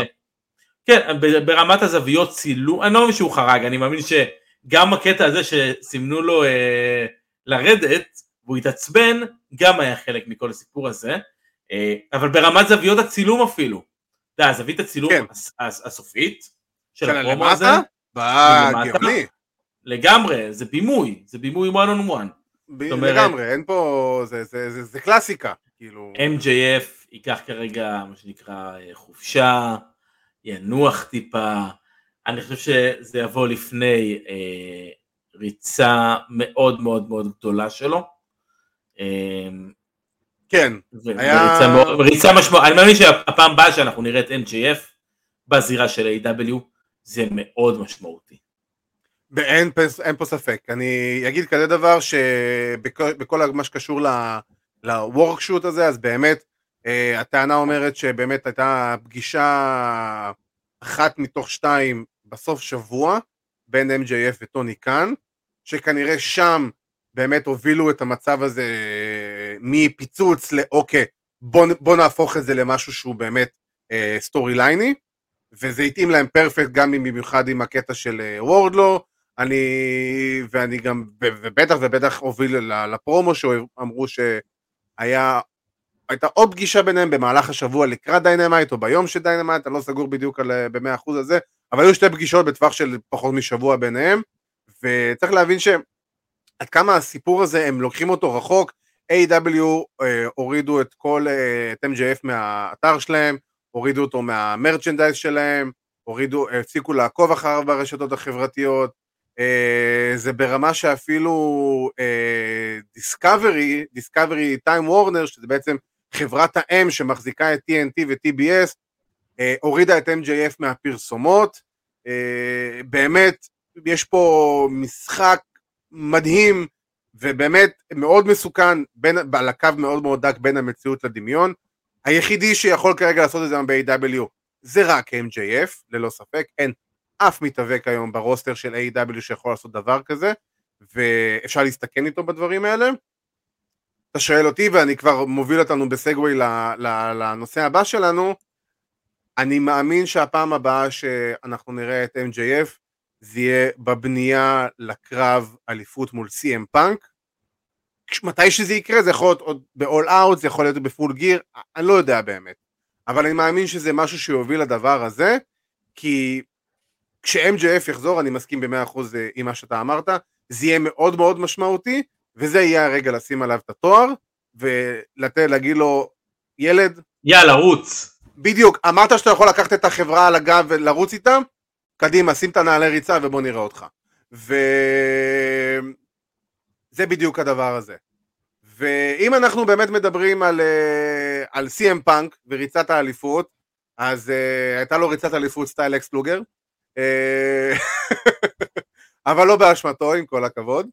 כן, ב- ברמת הזוויות צילום, אני לא מאמין שהוא חרג, אני מאמין שגם הקטע הזה שסימנו לו אה, לרדת, והוא התעצבן, גם היה חלק מכל הסיפור הזה, אה, אבל ברמת זוויות הצילום אפילו, אתה יודע, זווית הצילום כן. הס- הס- הסופית של הפרומו? הזה, ולמטה? בגאוני. לגמרי, זה בימוי, זה בימוי one on one. לגמרי, אין פה, זה- זה זה- זה קלאסיקה, כאילו. MJF ייקח כרגע מה שנקרא אה, חופשה, ינוח טיפה, אני חושב שזה יבוא לפני אה, ריצה מאוד מאוד מאוד גדולה שלו. אה, כן, ו- היה- וריצה מאוד- ריצה משמעות, אני מאמין שהפעם הבאה שאנחנו נראה את NJF בזירה של A.W. זה מאוד משמעותי. אין, אין פה ספק. אני אגיד כזה דבר שבכל בכל מה שקשור ל-workshooט הזה, אז באמת אה, הטענה אומרת שבאמת הייתה פגישה אחת מתוך שתיים בסוף שבוע בין MJF וטוני קאן, שכנראה שם באמת הובילו את המצב הזה אה, מפיצוץ לאוקיי, בוא, בוא נהפוך את זה למשהו שהוא באמת אה, סטורי לייני, וזה התאים להם פרפקט גם במיוחד עם הקטע של אה, וורדלו, אני, ואני גם, ובטח ובטח הוביל לפרומו שאמרו שהיה, הייתה עוד פגישה ביניהם במהלך השבוע לקראת Dynamite או ביום של Dynamite, אני לא סגור בדיוק על אה, במאה אחוז הזה, אבל היו שתי פגישות בטווח של פחות משבוע ביניהם, וצריך להבין שעד כמה הסיפור הזה, הם לוקחים אותו רחוק, AEW אה, הורידו את כל, אה, את MJF מהאתר שלהם, הורידו אותו מה merchandise שלהם, הורידו, הפסיקו לעקוב אחריו ברשתות החברתיות, זה ברמה שאפילו דיסקאברי, דיסקאברי טיים וורנר, שזה בעצם חברת האם שמחזיקה את TNT ו-TBS, אה, הורידה את MJF מהפרסומות, אה, באמת, יש פה משחק מדהים ובאמת מאוד מסוכן, בין, על הקו מאוד מאוד דק בין המציאות לדמיון. היחידי שיכול כרגע לעשות את זה ב-AW זה רק MJF, ללא ספק, אין אף מתאבק היום ברוסטר של A.W. שיכול לעשות דבר כזה, ואפשר להסתכן איתו בדברים האלה. אתה שואל אותי, ואני כבר מוביל אותנו בסגווי לנושא הבא שלנו, אני מאמין שהפעם הבאה שאנחנו נראה את MJF זה יהיה בבנייה לקרב אליפות מול CM פאנק. מתי שזה יקרה, זה יכול להיות עוד ב-all out, זה יכול להיות בפול גיר, אני לא יודע באמת. אבל אני מאמין שזה משהו שיוביל לדבר הזה, כי כש-MJF יחזור, אני מסכים ב-100% עם מה שאתה אמרת, זה יהיה מאוד מאוד משמעותי, וזה יהיה הרגע לשים עליו את התואר, ולתת, להגיד לו, ילד, יאללה, רוץ. בדיוק, אמרת שאתה יכול לקחת את החברה על הגב ולרוץ איתה, קדימה, שים את הנעלי ריצה ובוא נראה אותך. וזה בדיוק הדבר הזה. ואם אנחנו באמת מדברים על, אה, על CM Punk וריצת האליפות, אז uh, הייתה לו ריצת אליפות סטייל לקס לוגר, אה, <laughs> אבל לא באשמתו, עם כל הכבוד.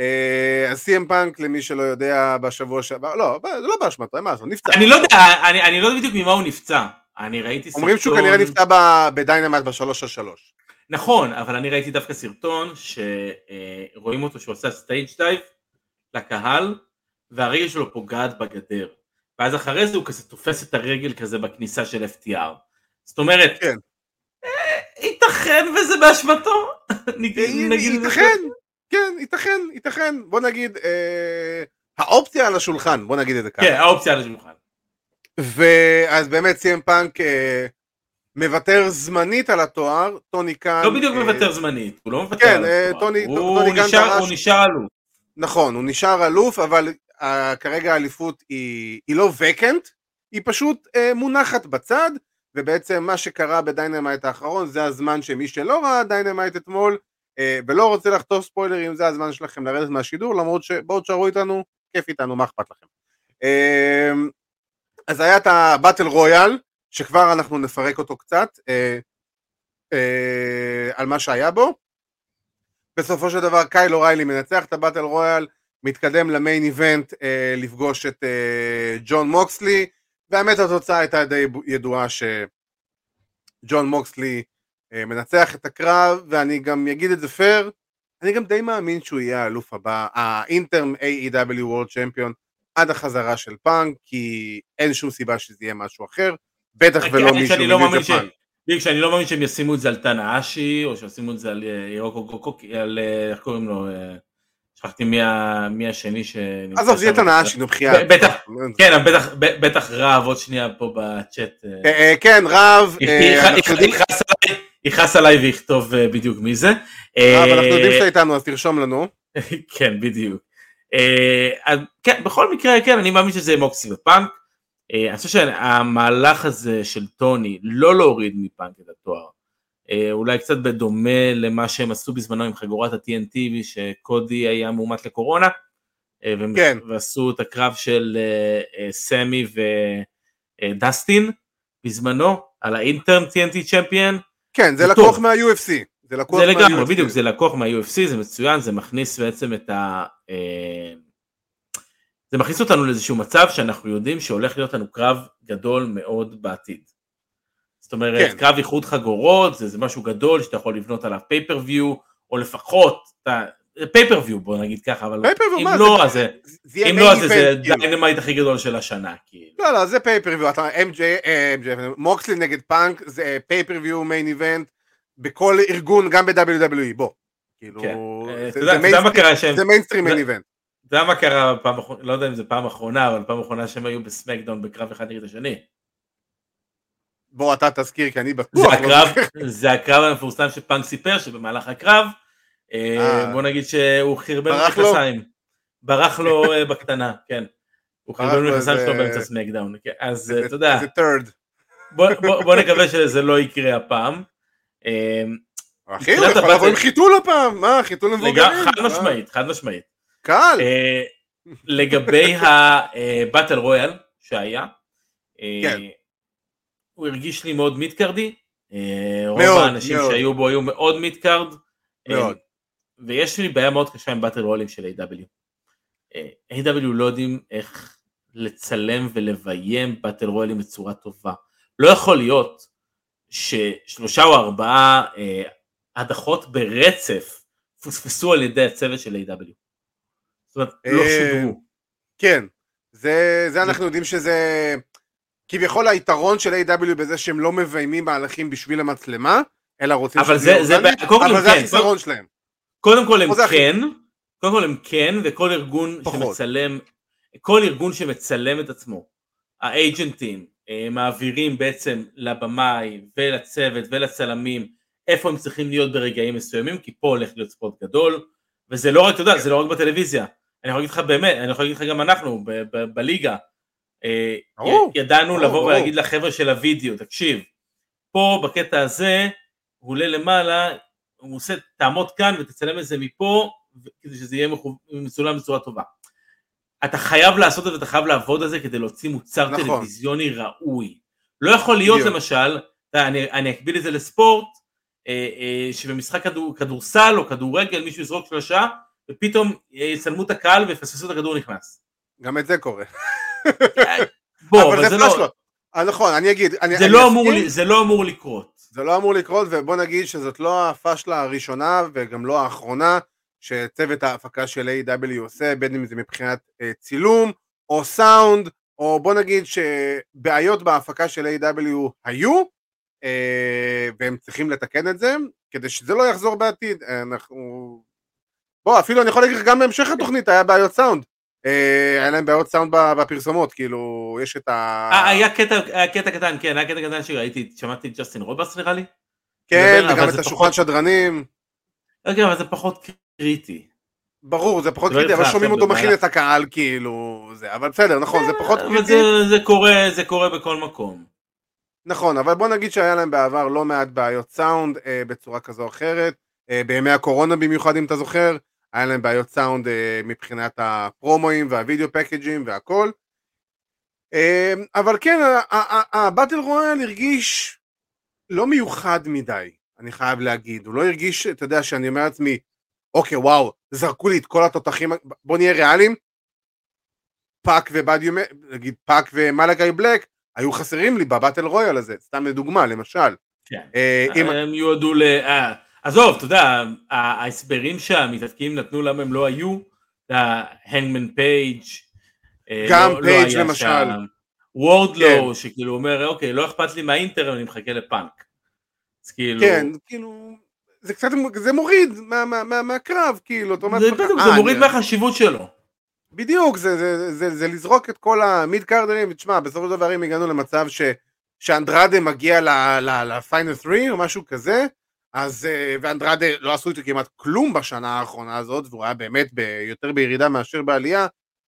אה, אז CM Punk, למי שלא יודע, בשבוע שעבר, לא, זה לא באשמתו, אין מה לעשות, נפצע. אני לא יודע, אני, אני לא יודע בדיוק ממה הוא נפצע. אני ראיתי סרטון... אומרים שהוא כנראה נפצע ב Dynamite בשלוש על שלוש. נכון, אבל אני ראיתי דווקא סרטון שרואים אותו שהוא עושה stage dive לקהל, והרגל שלו פוגעת בגדר. ואז אחרי זה הוא כזה תופס את הרגל כזה בכניסה של FTR. זאת אומרת, כן. אה, ייתכן וזה באשמתו. <laughs> זה ייתכן, כן, ייתכן, ייתכן. בוא נגיד, אה, האופציה על השולחן, בוא נגיד את זה ככה. כן, האופציה על השולחן. ואז באמת CM Punk אה, מוותר זמנית על התואר, טוני קאן... לא בדיוק אה, מוותר זמנית, הוא לא מוותר כן, על אה, התואר. טוני- הוא טוני נשאר- דרש- הוא נשאר אלוף. נכון, הוא נשאר אלוף, אבל uh, כרגע האליפות היא, היא לא vacant, היא פשוט uh, מונחת בצד, ובעצם מה שקרה ב Dynamite האחרון זה הזמן שמי שלא ראה Dynamite אתמול, uh, ולא רוצה לחטוף ספוילרים, זה הזמן שלכם לרדת מהשידור, למרות שבואו תשארו איתנו, כיף איתנו, מה אכפת לכם. Uh, אז היה את הבטל רויאל, שכבר אנחנו נפרק אותו קצת, uh, uh, על מה שהיה בו. בסופו של דבר קיילו ריילי מנצח את הבטל רויאל, מתקדם למיין איבנט אה, לפגוש את אה, ג'ון מוקסלי, והאמת התוצאה הייתה די ידועה שג'ון מוקסלי אה, מנצח את הקרב, ואני גם אגיד את זה פייר, אני גם די מאמין שהוא יהיה האלוף הבא, האינטרם AEW World Champion עד החזרה של פאנק, כי אין שום סיבה שזה יהיה משהו אחר, בטח ולא מישהו מאמין ש- מניו בדיוק שאני לא מאמין שהם ישימו את זה על טנאשי, או שישימו את זה על אה, ירוקו על אה, איך קוראים לו, שכחתי מי השני שנמצא עזוב, זה יהיה שם. תנאשי, נו בחייאת. בטח, כן, אבל בטח- ב- בטח רהב עוד שנייה פה בצ'אט. אה, אה, אה, כן, רב, יכעס עליי- ויכתוב בדיוק מי זה. רב, אנחנו יודעים שאתה איתנו, אז תרשום לנו. <laughs> כן, בדיוק. כן, בכל מקרה, כן, אני מאמין שזה מוקסי ופאנק. אני חושב שהמהלך הזה של טוני לא להוריד מפאנק את התואר, אולי קצת בדומה למה שהם עשו בזמנו עם חגורת ה-TNT, שקודי היה מאומת לקורונה, אה, כן. ועשו את הקרב של אה, אה, סמי ודסטין בזמנו, על האינטרן TNT צ'מפיון. כן, זה לקוח. מה-UFC. זה לקוח זה לגמרי. בדיוק, זה לקוח מה-UFC, זה מצוין, זה מכניס בעצם את ה... אה, זה מכניס אותנו לאיזשהו מצב שאנחנו יודעים שהולך להיות לנו קרב גדול מאוד בעתיד. זאת אומרת, כן. קרב איחוד חגורות, זה, זה משהו גדול שאתה יכול לבנות עליו פייפריוויו, או לפחות, פייפריוויו בוא נגיד ככה, אבל אם לא, זה- אז זה, זה אם לא, אז זה- event, כאילו. Dynamite הכי גדול של השנה, כאילו. לא, לא, זה pay-per-view, אתה MJ, MJ, מוקסלי נגד פאנק, זה pay-per-view main event בכל ארגון, גם ב-WWE, בוא. כאילו, כן. אתה זה- אתה מיינסטרים- main event. אתה יודע מה קרה האחרונה, לא יודע אם זה פעם אחרונה, אבל פעם אחרונה שהם היו בסמקדאון בקרב אחד נגד השני. בוא אתה תזכיר, כי אני זה בטוח. לא הקרב. זה הקרב המפורסם שפאנק סיפר שבמהלך הקרב, אה, אה. בוא נגיד שהוא חרבן? מכנסיים. ברח לו <laughs> אה, בקטנה, כן. הוא חרבן מכנסיים שלו באמצע סמקדאון. כן, אז זה- אתה יודע, זה third. בוא- נקווה שזה לא יקרה הפעם. אחי, הוא יכול לבוא עם חיתול הפעם, מה, חיתול למבוגרים? לגמרי, חד? משמעית, חד משמעית. קל. לגבי הבטל רויאל שהיה, כן. הוא הרגיש לי מאוד מידקרדי, אה, רוב מאוד, האנשים מאוד. שהיו בו היו מאוד מידקרד, אה, מאוד. ויש לי בעיה מאוד קשה עם באטל רויאלים של A.W. אה, A.W. לא יודעים איך לצלם ולביים באטל רויאלים בצורה טובה. לא יכול להיות ששלושה או ארבעה אה, הדחות ברצף פוספסו על ידי הצוות של A.W. זאת אומרת, לא שודרו. כן, זה, זה אנחנו יודעים שזה כביכול היתרון של A.W. בזה שהם לא מביימים מהלכים בשביל המצלמה, אלא רוצים אבל זה- זה אורגני, כל אבל זה כן, החיסרון שלהם. קודם כל הם זה כן, קודם כל הם כן, וכל ארגון פחות. שמצלם, כל ארגון שמצלם את עצמו, האג'נטים, אה, מעבירים בעצם לבמאי ולצוות ולצלמים איפה הם צריכים להיות ברגעים מסוימים, כי פה הולך להיות ספורט גדול, וזה לא רק, אתה יודע, זה לא רק בטלוויזיה, אני יכול להגיד לך באמת, אני יכול להגיד לך גם אנחנו, ב- ב- ידענו ברור, לבוא. ולהגיד לחבר'ה של הוידאו, תקשיב, פה בקטע הזה, הוא עולה למעלה, הוא עושה, תעמוד כאן ותצלם את זה מפה, כדי שזה יהיה מצולם בצורה טובה. אתה חייב לעשות את זה, אתה חייב לעבוד על זה כדי להוציא מוצר נכון. טלוויזיוני ראוי. לא יכול להיות בדיוק. למשל, אני, אני אקביל את זה לספורט, אה, אה, שבמשחק כדור, כדורסל או כדורגל מישהו יזרוק שלושה, ופתאום אה, יצלמו את הקהל ויפספסו את הכדור נכנס. גם את זה קורה. בוא, אבל זה לא, פלאש לא. אה, נכון, אני אגיד, אני זה אני לא אמור אסכים, לי- זה לא אמור לקרות. זה לא אמור לקרות, ובוא נגיד שזאת לא הפאשלה הראשונה וגם לא האחרונה שצוות ההפקה של A.W. עושה, בין אם זה מבחינת אה, צילום או סאונד, או בוא נגיד שבעיות בהפקה של A.W. היו, אה, והם צריכים לתקן את זה, כדי שזה לא יחזור בעתיד. אנחנו... בוא, אפילו אני יכול להגיד לך, גם בהמשך התוכנית היה בעיות סאונד. אה, היה להם בעיות סאונד בפרסומות, כאילו, יש את ה... אה, היה קטע, היה קטע קטן, כן, היה קטע קטן שראיתי, שמעתי את ג'סטין רוברטס נראה לי. כן, וגם את השולחן פחות- שדרנים. אוקיי, אבל זה פחות קריטי. ברור, זה פחות לא קריטי, אבל שומעים אותו מכין. את הקהל, כאילו, זה, אבל בסדר, נכון, זה פחות אבל קריטי, זה, זה קורה, זה קורה בכל מקום. נכון, אבל בוא נגיד שהיה להם בעבר לא מעט בעיות סאונד אה, בצורה כזו או אחרת, אה, בימי הקורונה במיוחד אם אתה זוכר, היה להם בעיות סאונד אה, מבחינת הפרומואים והווידאו פקג'ים והכל, אה, אבל כן, הבטל רויאל הרגיש לא מיוחד מדי, אני חייב להגיד, הוא לא הרגיש, אתה יודע, שאני אומר לעצמי, אוקיי, וואו, זרקו לי את כל התותחים, בוא נהיה ריאליים, פאק ובאדי, נגיד פאק ומלאכי בלק, היו חסרים לי ב battle royal הזה, סתם לדוגמה, למשל. כן. אה, אם- הם יועדו ל... אה, עזוב, אתה יודע, ההסברים שהמתאבקים נתנו למה הם לא היו, הנגמן פייג', גם לא, פייג' למשל. וורדלו, כן. שכאילו אומר, אוקיי, לא אכפת לי מהאינטר, אני מחכה לפאנק. אז כאילו... כן, כאילו, זה קצת, זה מוריד מה- מה- מה- מהקרב, כאילו, אתה אומר זה בדיוק, "אה, זה מוריד אני- מהחשיבות שלו. בדיוק, זה, זה, זה, זה לזרוק את כל המיד קארדרים, תשמע, בסופו של דבר אם הגענו למצב ש, שאנדרדה מגיע לפיינל 3 או משהו כזה, אז, אה, ואנדרדה לא עשו איתו כמעט כלום בשנה האחרונה הזאת, והוא היה באמת יותר בירידה מאשר בעלייה,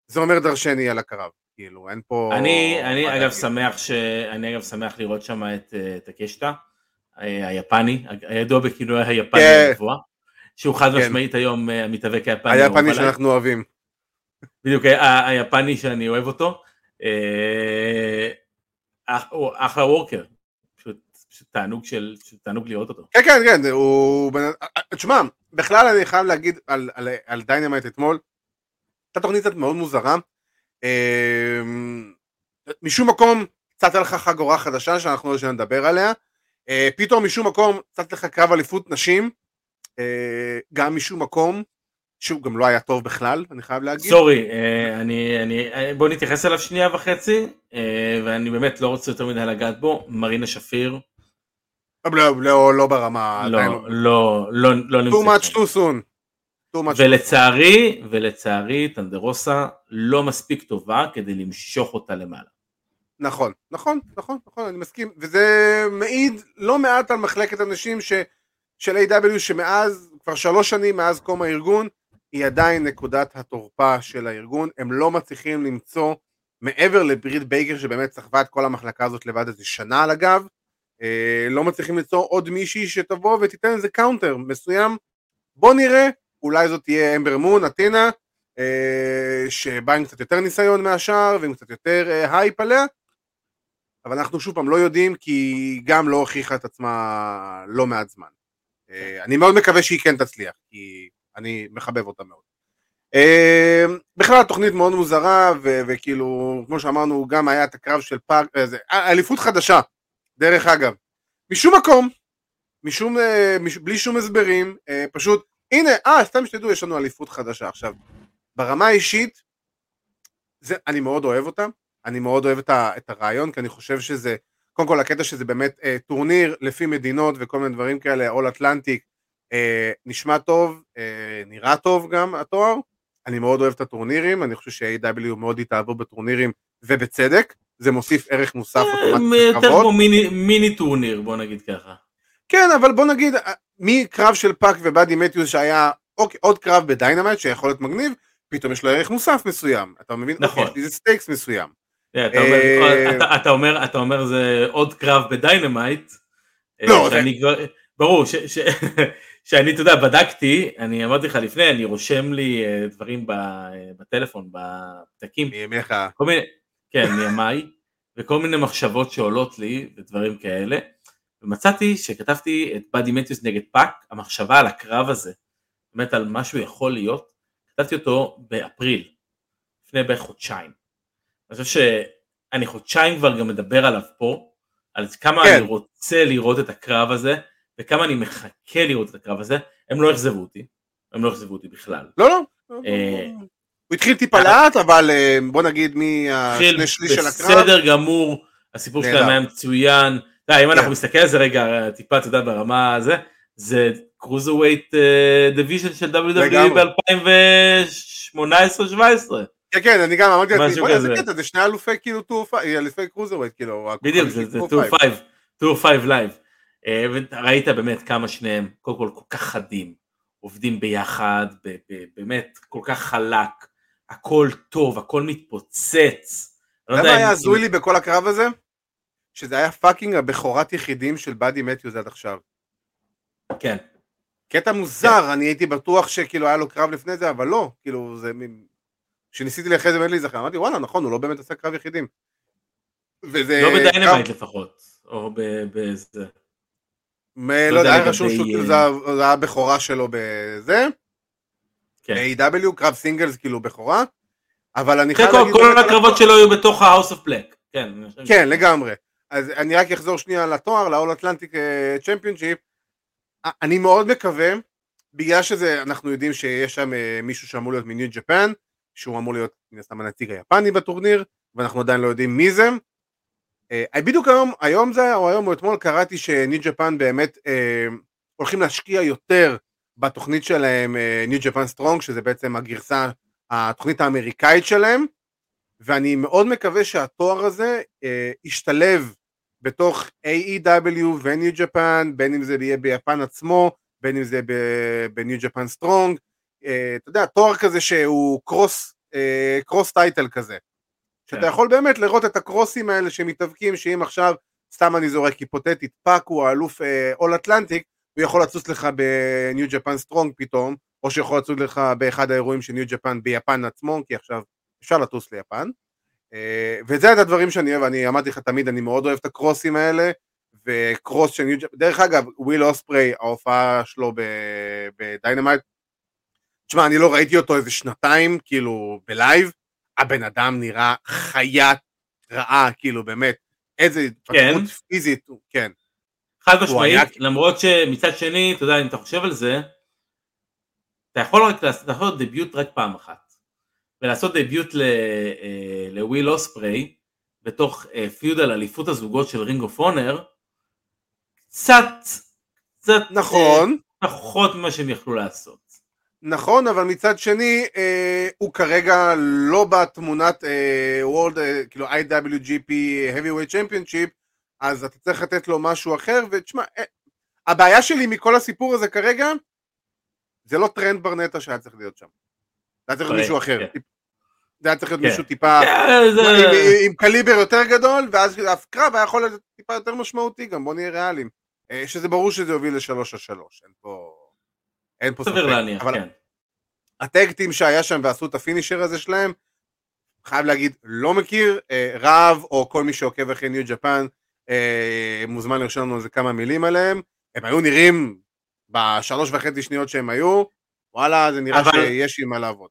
זה אומר דרשני על הקרב, כאילו, אין פה... אני, אני אגב. שמח ש... אני אגב שמח לראות שם את אה, טקשטה, אה, היפני, הידוע בכינוי היפני כן. הגבוה, שהוא חד כן. משמעית היום המתאבק היפני. היפני. שאנחנו אוהבים. בדיוק, היפני שאני אוהב אותו. אחלה worker. תענוג של, פשוט תענוג לראות אותו. כן, כן, כן, הוא... בן- תשמע, בכלל אני חייב להגיד על, על, על Dynamite אתמול, הייתה תוכנית קצת מאוד מוזרה. אמ, משום מקום, קיצר לך חגורה חדשה שאנחנו לא שניה לדבר עליה. אה, פתאום משום מקום, קצת לך קרב אליפות נשים. אה, גם משום מקום, שהוא גם לא היה טוב בכלל, אני חייב להגיד. סורי, אה, אני, אני, אה, בוא נתייחס אליו שנייה וחצי, אה, ואני באמת לא רוצה יותר מדי לגעת בו, מרינה שפיר, לא, לא, לא ברמה... לא, עדיין לא, לא, לא much שם. too much too soon. ולצערי, ולצערי, טנדרוסה לא מספיק טובה כדי למשוך אותה למעלה. נכון, נכון, נכון, נכון, אני מסכים, וזה מעיד לא מעט על מחלקת הנשים ש, של AEW שמאז, כבר שלוש שנים מאז קום הארגון, היא עדיין נקודת התורפה של הארגון, הם לא מצליחים למצוא, מעבר לברית בייקר שבאמת סחבה את כל המחלקה הזאת לבד איזה שנה על הגב, לא מצליחים למצוא עוד מישהי שתבוא ותיתן איזה counter מסוים, בוא נראה, אולי זאת תהיה אמבר מון, אתינה, אה, שבאה עם קצת יותר ניסיון מהשאר ועם קצת יותר אה, הייפ עליה, אבל אנחנו שוב פעם לא יודעים כי היא גם לא הוכיחה את עצמה לא מעט זמן. אה, אני מאוד מקווה שהיא כן תצליח, כי אני מחבב אותה מאוד. אה, בכלל התוכנית מאוד מוזרה, וכאילו, כמו שאמרנו, גם היה את הקרב של פאק, אה, אה, אליפות חדשה, דרך אגב. משום מקום, משום, אה, מש, בלי שום הסברים, אה, פשוט, הנה, אה, סתם שתדעו, יש לנו אליפות חדשה. עכשיו, ברמה האישית, זה, אני מאוד אוהב אותה, אני מאוד אוהב את, ה, את הרעיון, כי אני חושב שזה, קודם כל הקטע שזה באמת אה, טורניר לפי מדינות וכל מיני דברים כאלה, All-Atlantic, אה, נשמע טוב, אה, נראה טוב גם התואר, אני מאוד אוהב את הטורנירים, אני חושב ש-AEW מאוד התאהבו בטורנירים, ובצדק, זה מוסיף ערך מוסף אה, אוטומטית יותר לכבוד. כמו מיני- מיני טורניר, בוא נגיד ככה. כן, אבל בוא נגיד, אה, מקרב של פאק ובאדי מתיוס שהיה אוקיי, עוד קרב ב Dynamite שיכול להיות מגניב, פתאום יש לו ערך מוסף מסוים, אתה מבין? נכון. אוקיי, יש לי איזה stakes מסוים. אה, <laughs> אתה אומר- אתה- אומר, זה עוד קרב ב Dynamite. לא, זה- ברור, ש- ש- <laughs> שאני, אתה יודע, בדקתי, אני אמרתי לך לפני, אני רושם לי דברים בטלפון, בפתקים, מימיך. כל מיני, כן, מימיי, וכל מיני מחשבות שעולות לי, ודברים כאלה, ומצאתי שכתבתי את באדי מתיוס נגד פאק, המחשבה על הקרב הזה, באמת על מה שהוא יכול להיות, כתבתי אותו באפריל, לפני בערך חודשיים. אני חושב שאני חודשיים כבר גם מדבר עליו פה, על כמה כן. אני רוצה לראות את הקרב הזה, וכמה אני מחכה לראות את הקרב הזה, הם לא אכזבו אותי, הם לא אכזבו אותי בכלל. לא, לא. אה, הוא התחיל טיפה לאט, אבל אה, בוא נגיד מהשני שליש של הקרב. בסדר גמור, הסיפור. שלהם היה מצויין. אתה יודע, אם אנחנו כן. נסתכל על זה רגע, טיפה, אתה יודע, ברמה הזה, זה cruiserweight division של WWE לגמרי. ב-2018-2017. כן, כן, אני גם אמרתי לעצמי, איזה כזה. קטע, זה שני אלופי כאילו two-o-five, אלופי cruiserweight, כאילו. בדיוק, זה זה 2-5, 2-5 Live. אה, וראית באמת כמה שניהם, קודם כל כל כך חדים, עובדים ביחד, באמת כל כך חלק, הכל טוב, הכל מתפוצץ. לא אתה יודע מה היה הזוי לי בכל הקרב הזה? שזה היה fucking הבכורת יחידים של באדי מתיוס עד עכשיו. כן. קטע מוזר, אני הייתי בטוח שכאילו היה לו קרב לפני זה, אבל לא, כאילו זה מין... כשניסיתי לאחרי זה באמת להיזכר, אמרתי וואלה נכון, הוא לא באמת עשה קרב יחידים. וזה... לא ב Dynamite קרב- לפחות, או ב- בזה. מ- לא לא יודע, היה רשום שהוא כאילו זה הבכורה שלו בזה, כן. A.W, קרב סינגלס כאילו בכורה, אבל אני כן, חייב להגיד... כל הקרבות שלו היו בתוך ה-house of black. כן. כן, לגמרי. אז אני רק אחזור שנייה לתואר, ל-all Atlantic אה, Championship. אני מאוד מקווה, בגלל שזה, אנחנו יודעים שיש שם אה, מישהו שאמור להיות מניו ג'פן, שהוא אמור להיות מן הסתם הנציג היפני בטורניר, ואנחנו עדיין לא יודעים מי זה. אה, בדיוק היום, היום זה, או היום או אתמול קראתי ש New Japan באמת אה, הולכים להשקיע יותר בתוכנית שלהם New Japan Strong, שזה בעצם הגרסה, התוכנית האמריקאית שלהם, ואני מאוד מקווה שהתואר הזה אה, ישתלב בתוך AEW ו New Japan, בין אם זה יהיה ביפן עצמו, בין אם זה ב New Japan Strong, אתה יודע, תואר כזה שהוא cross, אה, cross title כזה. שאתה כן. יכול באמת לראות את הקרוסים האלה שמתאבקים, שאם עכשיו, סתם אני זורק היפותטית, פאק הוא האלוף All-Atlantic, הוא יכול לצוץ לך ב New Japan Strong פתאום, או שיכול לצוץ לך באחד האירועים של New Japan ביפן עצמו, כי עכשיו אפשר לטוס ליפן. אה, וזה את הדברים שאני אוהב, אני אמרתי לך תמיד, אני מאוד אוהב את הקרוסים האלה, ו cross של New Japan, דרך אגב, וויל אוספריי, ההופעה שלו ב Dynamite, תשמע, אני לא ראיתי אותו איזה שנתיים, כאילו, ב live, הבן אדם נראה חיית רעה, כאילו, באמת, איזה התפתחות כן. פיזית, כן. חד משמעית, היה- למרות שמצד שני, אתה יודע, אם אתה חושב על זה, אתה יכול רק לעשות, debut רק פעם אחת. ולעשות debut אה, לוויל אוספריי, בתוך אה, feud על אליפות הזוגות של Ring of Honor, קצת, קצת נכון, אה, פחות ממה שהם יכלו לעשות. נכון, אבל מצד שני, אה, הוא כרגע לא בתמונת אה, World, אה, כאילו IWGP Heavyweight Championship, אז אתה צריך לתת לו משהו אחר, ותשמע, אה, הבעיה שלי מכל הסיפור הזה כרגע, זה לא טרנד ברנטה שהיה צריך להיות שם. זה היה צריך להיות מישהו אחר. כן. זה היה צריך להיות כן. מישהו טיפה, כן, עם, קליבר יותר גדול, ואז אף קרב היה יכול להיות טיפה יותר משמעותי גם, בוא נהיה ריאליים. אה, שזה ברור שזה יוביל לשלוש על שלוש, אין פה... אין פה סביר להניח, אבל כן. הטקטים שהיה שם ועשו את הפינישר הזה שלהם, חייב להגיד, לא מכיר, אה, רב או כל מי שעוקב אחרי ניו ג'פן, מוזמן לרשום לנו איזה כמה מילים עליהם, הם היו נראים בשלוש וחצי שניות שהם היו, וואלה, זה נראה אבל- שיש עם מה לעבוד.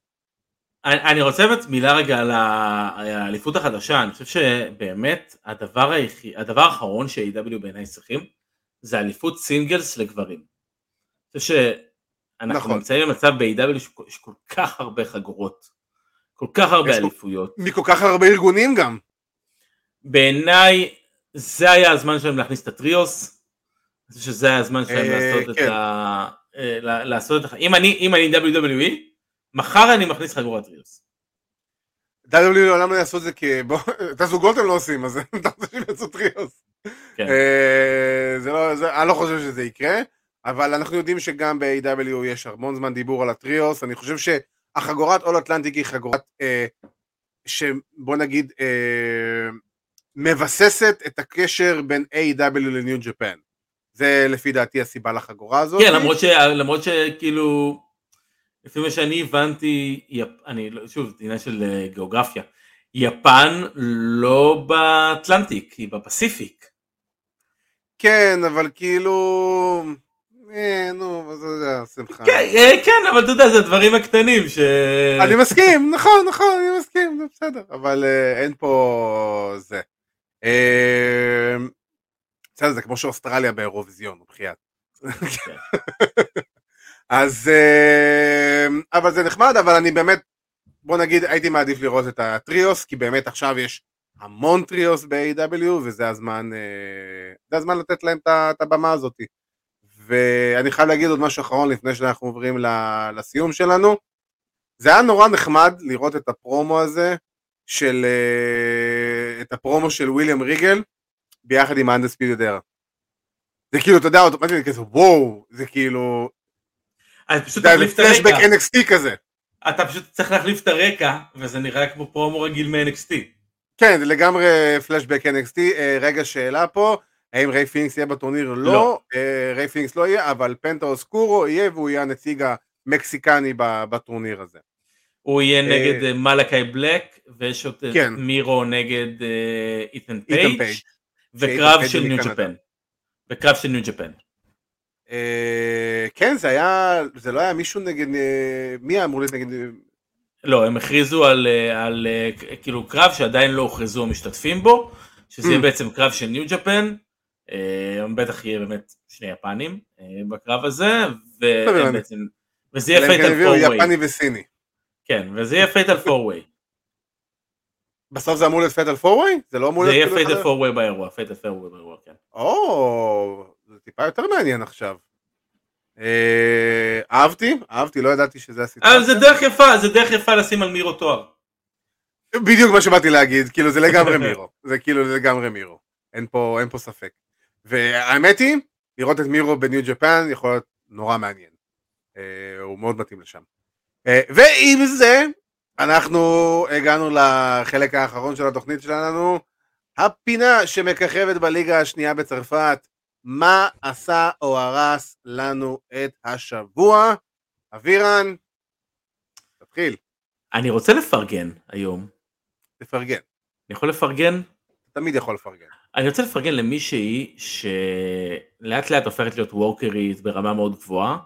אני, אני רוצה באמת מילה רגע על האליפות החדשה, אני חושב שבאמת הדבר, היחיד, הדבר האחרון ש-AW בעיניי צריכים זה אליפות singles לגברים. אני חושב שאנחנו נכון. נמצאים במצב ב-AEW שיש כל כך הרבה חגורות, כל כך הרבה אליפויות. מכל כך הרבה ארגונים גם. בעיניי זה היה הזמן שלהם להכניס את ה trios, שזה היה הזמן שלהם אה, לעשות את כן. ה... אה, ל- לעשות את ה... אם אני, אם אני WWE, מחר אני מכניס חגורת trios. WWE לעולם לא יעשו את זה כי את <laughs> הזוגות הם לא עושים, אז <laughs> אתה רוצה שהם יעשו trios. כן. אה, לא, אני לא חושב שזה יקרה, אבל אנחנו יודעים שגם ב-AEW יש המון זמן דיבור על ה trios, אני חושב שהחגורת All-Atlantic היא חגורת שבוא נגיד מבססת את הקשר בין AEW ל New Japan. זה לפי דעתי הסיבה לחגורה הזאת. כן, למרות, ש, למרות שכאילו, לפי מה שאני הבנתי, יפ, אני, לא- שוב, זה עניין של אה, גיאוגרפיה, יפן לא באטלנטיק, היא בפסיפיק. כן, אבל כאילו... אה, נו, זה זה השמחה. כן, אה, כן, אבל אתה יודע, זה הדברים הקטנים ש... אני מסכים, נכון, נכון, אני מסכים, בסדר, אבל אה, אין פה זה. אה, בסדר, זה כמו שאוסטרליה באירוויזיון, בחייאת. אז, אה, אבל זה נחמד, אבל אני באמת, בוא נגיד, הייתי מעדיף לראות את ה trios, כי באמת עכשיו יש המון trios ב-AEW, וזה הזמן, אה, זה הזמן לתת להם את הבמה הזאת. ואני חייב להגיד עוד משהו אחרון לפני שאנחנו עוברים לסיום שלנו. זה היה נורא נחמד לראות את הפרומו הזה של, אה, את הפרומו של וויליאם ריגל ביחד עם Undisputed Era. זה כאילו, אתה יודע, אוטומטית אני כזה, וואו, זה כאילו, אז אתה פשוט זה תחליף את פלשבק הרקע. NXT כזה. אתה פשוט צריך להחליף את הרקע, וזה נראה כמו פרומו רגיל מ-NXT. כן, זה לגמרי פלשבק NXT. אה, רגע, שאלה פה, האם ריי פניקס יהיה בטורניר? לא. לא. אה, ריי פניקס לא יהיה, אבל פנטה אוסקורו יהיה, והוא יהיה הנציג המקסיקני בטורניר הזה. הוא יהיה אה, נגד אה, מלאקי בלק, ויש עוד את כן. מירו נגד אה, איתן פייג'. וקרב של New. Japan. וקרב של ניו ג'פן. אה, כן, זה היה, זה לא היה מישהו נגד, אה, מי היה אמור להיות נגד, לא, הם הכריזו על, אה, על אה, כאילו קרב שעדיין לא הוכרזו המשתתפים בו, שזה יהיה Mm. בעצם קרב של ניו ג'פן, אה, בטח יהיה באמת שני יפנים אה, בקרב הזה, והם הבנתי. בעצם, וזה יהיה כן פייטל הביאו פור יפני וסיני. כן, וזה יהיה פייטל פור ווי. בסוף זה אמור להיות פטל פורווי? זה לא אמור זה להיות... יהיה כאילו פייטל אחד- פורווי באירוע, פייטל פורווי באירוע, כן. או, זה טיפה יותר מעניין עכשיו. אה, אהבתי, אהבתי, לא ידעתי שזה הסיטואציה. אבל זה דרך יפה, זה דרך יפה לשים על מירו תואר. בדיוק מה שבאתי להגיד, כאילו זה לגמרי <laughs> מירו, זה כאילו זה לגמרי מירו, אין פה, אין פה ספק. והאמת היא, לראות את מירו בניו ג'פן יכול להיות נורא מעניין. אה, הוא מאוד מתאים לשם. אה, ועם זה, אנחנו הגענו לחלק האחרון של התוכנית שלנו, הפינה שמככבת בליגה השנייה בצרפת, מה עשה או הרס לנו את השבוע. אבירן, תתחיל, אני רוצה לפרגן היום. תפרגן, אני יכול לפרגן? תמיד יכול לפרגן. אני רוצה לפרגן למישהי שלאט לאט הופכת להיות וורקרית ברמה מאוד גבוהה,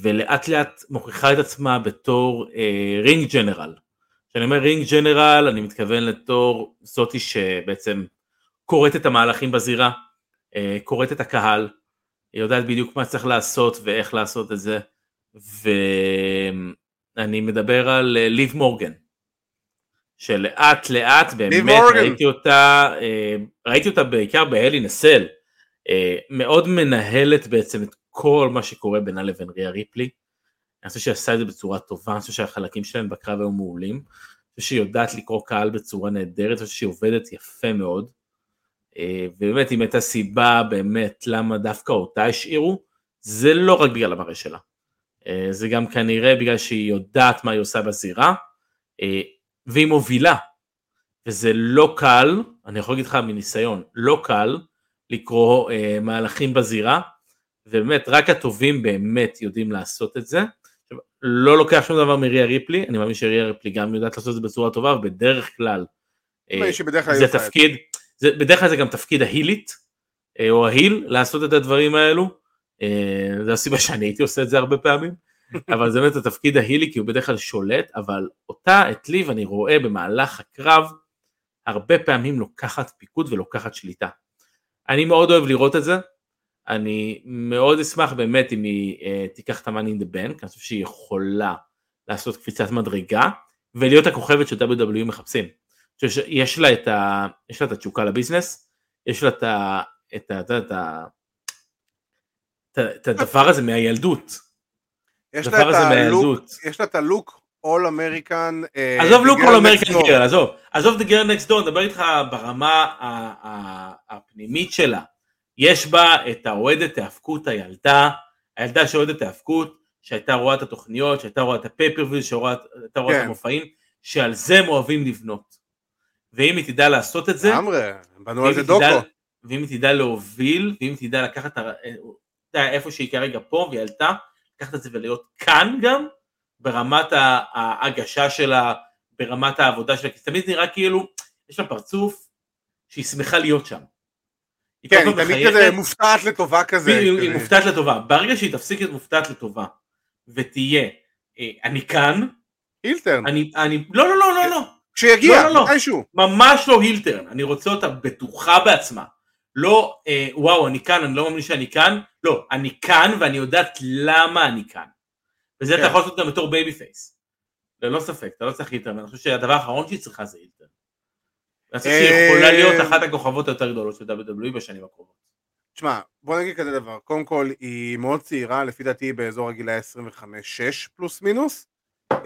ולאט לאט מוכיחה את עצמה בתור אה, רינג ג'נרל. כשאני אומר רינג ג'נרל אני מתכוון לתור זאתי שבעצם קוראת את המהלכים בזירה, אה, קוראת את הקהל, היא יודעת בדיוק מה צריך לעשות ואיך לעשות את זה, ואני מדבר על אה, ליב מורגן. שלאט לאט באמת. ראיתי אותה, אה, ראיתי אותה בעיקר בהלי נסל, אה, מאוד מנהלת בעצם את כל מה שקורה בינה לבין ריה ריפלי. אני חושב שהיא עשה את זה בצורה טובה, אני חושב שהחלקים שלהם בקרב היו מעולים. אני חושב שהיא יודעת לקרוא קהל בצורה נהדרת, אני חושב שהיא עובדת יפה מאוד. אה, ובאמת אם הייתה סיבה באמת למה דווקא אותה השאירו, זה לא רק בגלל המראה שלה. אה, זה גם כנראה בגלל שהיא יודעת מה היא עושה בזירה, אה, והיא מובילה. וזה לא קל, אני יכול להגיד לך מניסיון, לא קל לקרוא מהלכים בזירה, ובאמת רק הטובים באמת יודעים לעשות את זה. לא לוקח שום דבר מריה ריפלי, אני מאמין שריה ריפלי גם יודעת לעשות את זה בצורה טובה, ובדרך כלל אה, זה. תפקיד, זה, בדרך כלל זה גם תפקיד ההילית, אה, או ההיל, לעשות את הדברים האלו. אה, זו הסיבה שאני הייתי עושה את זה הרבה פעמים, <laughs> אבל זה באמת התפקיד ההילי, כי הוא בדרך כלל שולט, אבל אותה, את ליב, אני רואה במהלך הקרב, הרבה פעמים לוקחת פיקוד ולוקחת שליטה. אני מאוד אוהב לראות את זה, אני מאוד אשמח באמת אם היא אה, תיקח את ה-money in the bank, אני חושב שהיא יכולה לעשות קפיצת מדרגה, ולהיות הכוכבת ש WWE מחפשים. שיש לה את, ה, יש לה את התשוקה לביזנס, יש לה את, ה, את, ה, את, ה, את, ה, את, הדבר הזה מהילדות. יש לה את הלוק. יש לה את הלוק אול אמריקן. עזוב look all American girl, עזוב, עזוב את girl next door, נדבר איתך ברמה ה- ה- הפנימית שלה. יש בה את האוהדת האבקות, הילדה, הילדה שאוהדת האבקות, שהייתה רואה את התוכניות, שהייתה רואה את ה pay-per-view, שהייתה רואה את כן. המופעים, שעל זה הם אוהבים לבנות. ואם היא תדע לעשות את זה, לגמרי, בנו על זה היא תדע- דוקו. ואם היא תדע להוביל, ואם היא תדע לקחת את ה- אתה יודע, איפה שהיא כרגע פה, והיא עלתה, לקחת את זה ולהיות כאן גם, ברמת ההגשה שלה, ברמת העבודה שלה, כי תמיד נראה כאילו, יש לה פרצוף שהיא שמחה להיות שם. כן, היא תמיד כזה מופתעת לטובה כזה. היא, היא. מופתעת לטובה. ברגע שהיא תפסיק להיות מופתעת לטובה, ותהיה, אה, אני כאן, הילטרן, אני, אני, לא, לא, לא, לא, לא. כשיגיע, לא, לא, לא. ממש לא הילטרן, אני רוצה אותה בטוחה בעצמה. לא, אה, וואו, אני כאן, אני לא מאמין שאני כאן, לא, אני כאן ואני יודעת למה אני כאן. וזה כן. אתה יכול לעשות גם בתור babyface. ללא ספק, אתה לא צריך heel turn, אני חושב שהדבר האחרון שהיא צריכה זה heel turn. אני חושב שהיא אה, יכולה להיות אחת הכוכבות היותר גדולות של WWE בשנים הקרובות. תשמע, בוא נגיד כזה דבר, קודם כל היא מאוד צעירה, לפי דעתי באזור הגילאי 25-6 פלוס מינוס.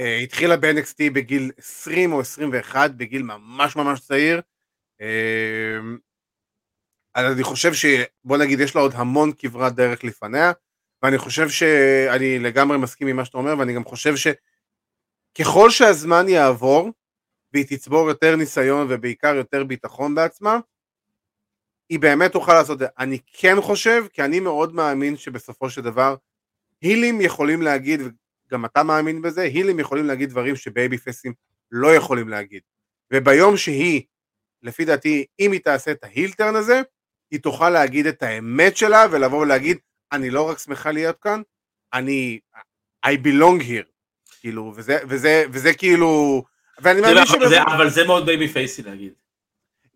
אה, התחילה ב-NXT בגיל 20 או 21, בגיל ממש ממש צעיר. אה, אז אני חושב שבוא נגיד יש לה עוד המון כברת דרך לפניה, ואני חושב שאני לגמרי מסכים עם מה שאתה אומר, ואני גם חושב שככל שהזמן יעבור, והיא תצבור יותר ניסיון ובעיקר יותר ביטחון בעצמה, היא באמת תוכל לעשות את זה. אני כן חושב, כי אני מאוד מאמין שבסופו של דבר, הילים יכולים להגיד, וגם אתה מאמין בזה, הילים יכולים להגיד דברים שבייבי פייסים לא יכולים להגיד. וביום שהיא, לפי דעתי, אם היא תעשה את ההילטרן הזה, היא תוכל להגיד את האמת שלה ולבוא ולהגיד, אני לא רק שמחה להיות כאן, אני, I belong here. כאילו, וזה, וזה, וזה כאילו, ואני מאמין שבזה, זה- אבל זה מאוד בייבי פייסי להגיד.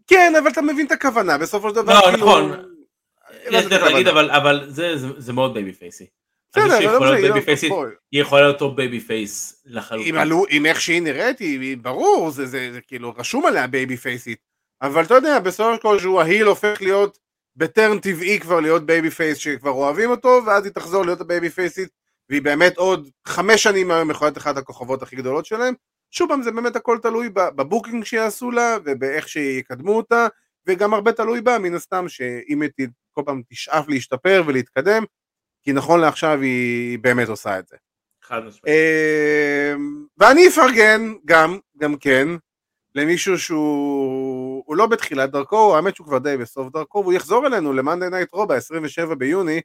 כן, אבל אתה מבין את הכוונה, בסופו של דבר, לא, כאילו, נכון. לא יש דרך להגיד. אבל זה- מאוד בייבי פייסי. אני חושב לא להיות היא בייבי פייסית, לא- היא יכולה להיות top babyface לחלוטין. עם איך שהיא נראית, היא, ברור, זה, כאילו רשום עליה בייבי פייסית, אבל אתה יודע, בסופו של כל שהוא ה heel הופך להיות ב turn טבעי כבר להיות babyface שכבר אוהבים אותו, ואז היא תחזור להיות הבייבי פייסית, והיא באמת עוד חמש שנים מהיום יכולה להיות אחת הכוכבות הכי גדולות שלהם. שוב פעם, זה באמת הכל תלוי ב booking שיעשו לה, ובאיך שיקדמו אותה, וגם הרבה תלוי בה, מן הסתם, שאם היא כל פעם תשאף להשתפר ולהתקדם, כי נכון לעכשיו היא באמת עושה את זה. חד משמעית. אמ, ואני אפרגן גם, גם כן, למישהו שהוא הוא לא בתחילת דרכו, האמת שהוא כבר די בסוף דרכו, והוא יחזור אלינו ל Monday Night Raw ב-27 ביוני,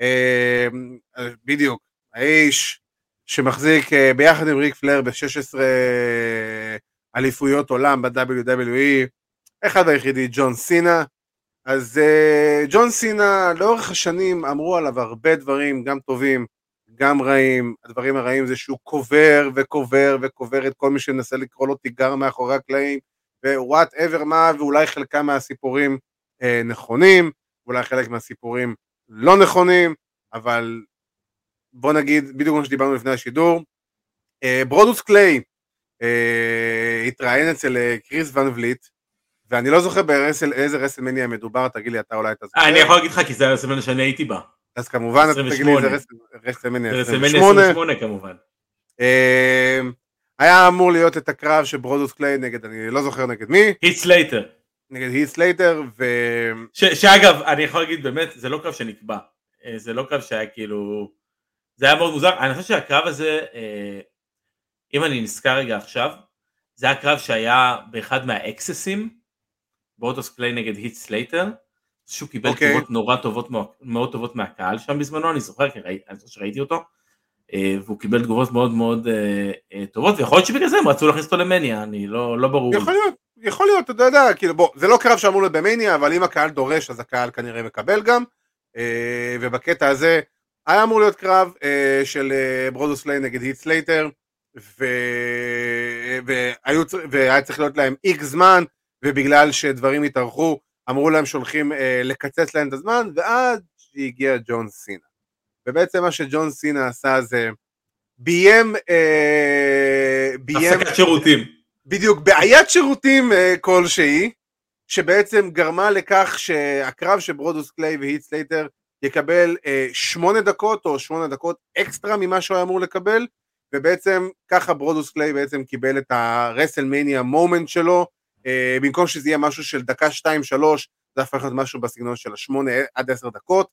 אמ, בדיוק, האיש שמחזיק אה, ביחד עם ריק פלר ב-16 אליפויות עולם ב-WWE, אחד היחידי, ג'ון סינה. אז אה, ג'ון סינה, לאורך השנים אמרו עליו הרבה דברים, גם טובים, גם רעים, הדברים הרעים זה שהוא קובר וקובר וקובר את כל מי שמנסה לקרוא לו תיגר מאחורי הקלעים, whatever מה, ואולי חלקם מהסיפורים אה, נכונים, ואולי חלק מהסיפורים לא נכונים, אבל בוא נגיד, בדיוק כמו שדיברנו לפני השידור, אה, ברודוס קליי אה, התראיין אצל אה, כריס ואן וליט, ואני לא זוכר באיזה רסלמניה מדובר, תגיד לי אתה אולי אתה זוכר. אני יכול להגיד לך כי זה הרסלמניה שאני הייתי בה. אז כמובן, אתה תגיד לי 28. איזה רסלמניה זה רסלמניה 28. 28 כמובן. היה אמור להיות את הקרב של ברודוס קליי נגד, אני לא זוכר נגד מי, היט סלייטר. נגד היט סלייטר, ו... ש- שאגב, אני יכול להגיד באמת, זה לא קרב שנקבע. זה לא קרב שהיה כאילו... זה היה מאוד מוזר. אני חושב שהקרב הזה, אה, אם אני נזכר רגע עכשיו, זה היה קרב שהיה באחד מהאקססים, ברודוס קליי נגד היט סלייטר, שהוא קיבל אוקיי. תגובות נורא טובות, מאוד- טובות מהקהל שם בזמנו, אני זוכר, כי ראי- אני זוכר שראיתי אותו, אה, והוא קיבל תגובות מאוד מאוד אה, טובות, ויכול להיות שבגלל זה הם רצו להכניס אותו למניה, אני לא לא ברור. יכול להיות, יכול להיות, אתה יודע, כאילו בוא, זה לא קרב שאמור להיות במניה, אבל אם הקהל דורש אז הקהל כנראה מקבל גם, ובקטע הזה היה אמור להיות קרב אה, של אה, ברודוס קליי נגד היט סלייטר, ו... והיו... והיה צריך להיות להם איקס זמן, ובגלל שדברים התארכו, אמרו להם שהולכים אה, לקצץ להם את הזמן, ואז הגיע ג'ון סינה. ובעצם מה שג'ון סינה עשה זה ביים, אה, ביים, הפסקת שירותים. בדיוק, בעיית שירותים אה, כלשהי, שבעצם גרמה לכך שהקרב של ברודוס קליי והיט סלייטר יקבל אה, שמונה דקות או שמונה דקות אקסטרה ממה שהוא היה אמור לקבל, ובעצם ככה ברודוס קליי בעצם קיבל את הרסלמניה מומנט שלו, אה, במקום שזה יהיה משהו של דקה שתיים שלוש, זה הפך להיות משהו בסגנון של השמונה עד עשר דקות,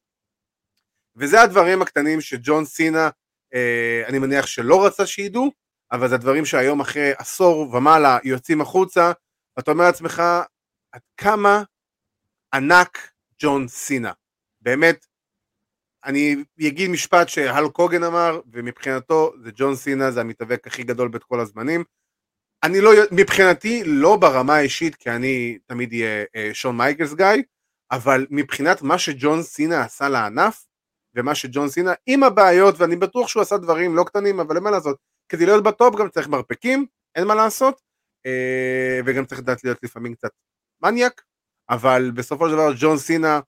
וזה הדברים הקטנים שג'ון סינה, אה, אני מניח שלא רצה שידעו, אבל זה הדברים שהיום אחרי עשור ומעלה יוצאים החוצה, ואתה אומר לעצמך, עד כמה ענק ג'ון סינה. באמת, אני אגיד משפט שהאלק הוגן אמר, ומבחינתו זה ג'ון סינה, זה המתאבק הכי גדול בכל הזמנים. אני לא, מבחינתי, לא ברמה האישית, כי אני תמיד אהיה אה, שון מייקלס guy, אבל מבחינת מה שג'ון סינה עשה לענף, ומה שג'ון סינה, עם הבעיות, ואני בטוח שהוא עשה דברים לא קטנים, אבל אין מה לעשות, כדי להיות ב top גם צריך מרפקים, אין מה לעשות, אה, וגם צריך לדעת להיות לפעמים קצת מניאק, אבל בסופו של דבר ג'ון סינה,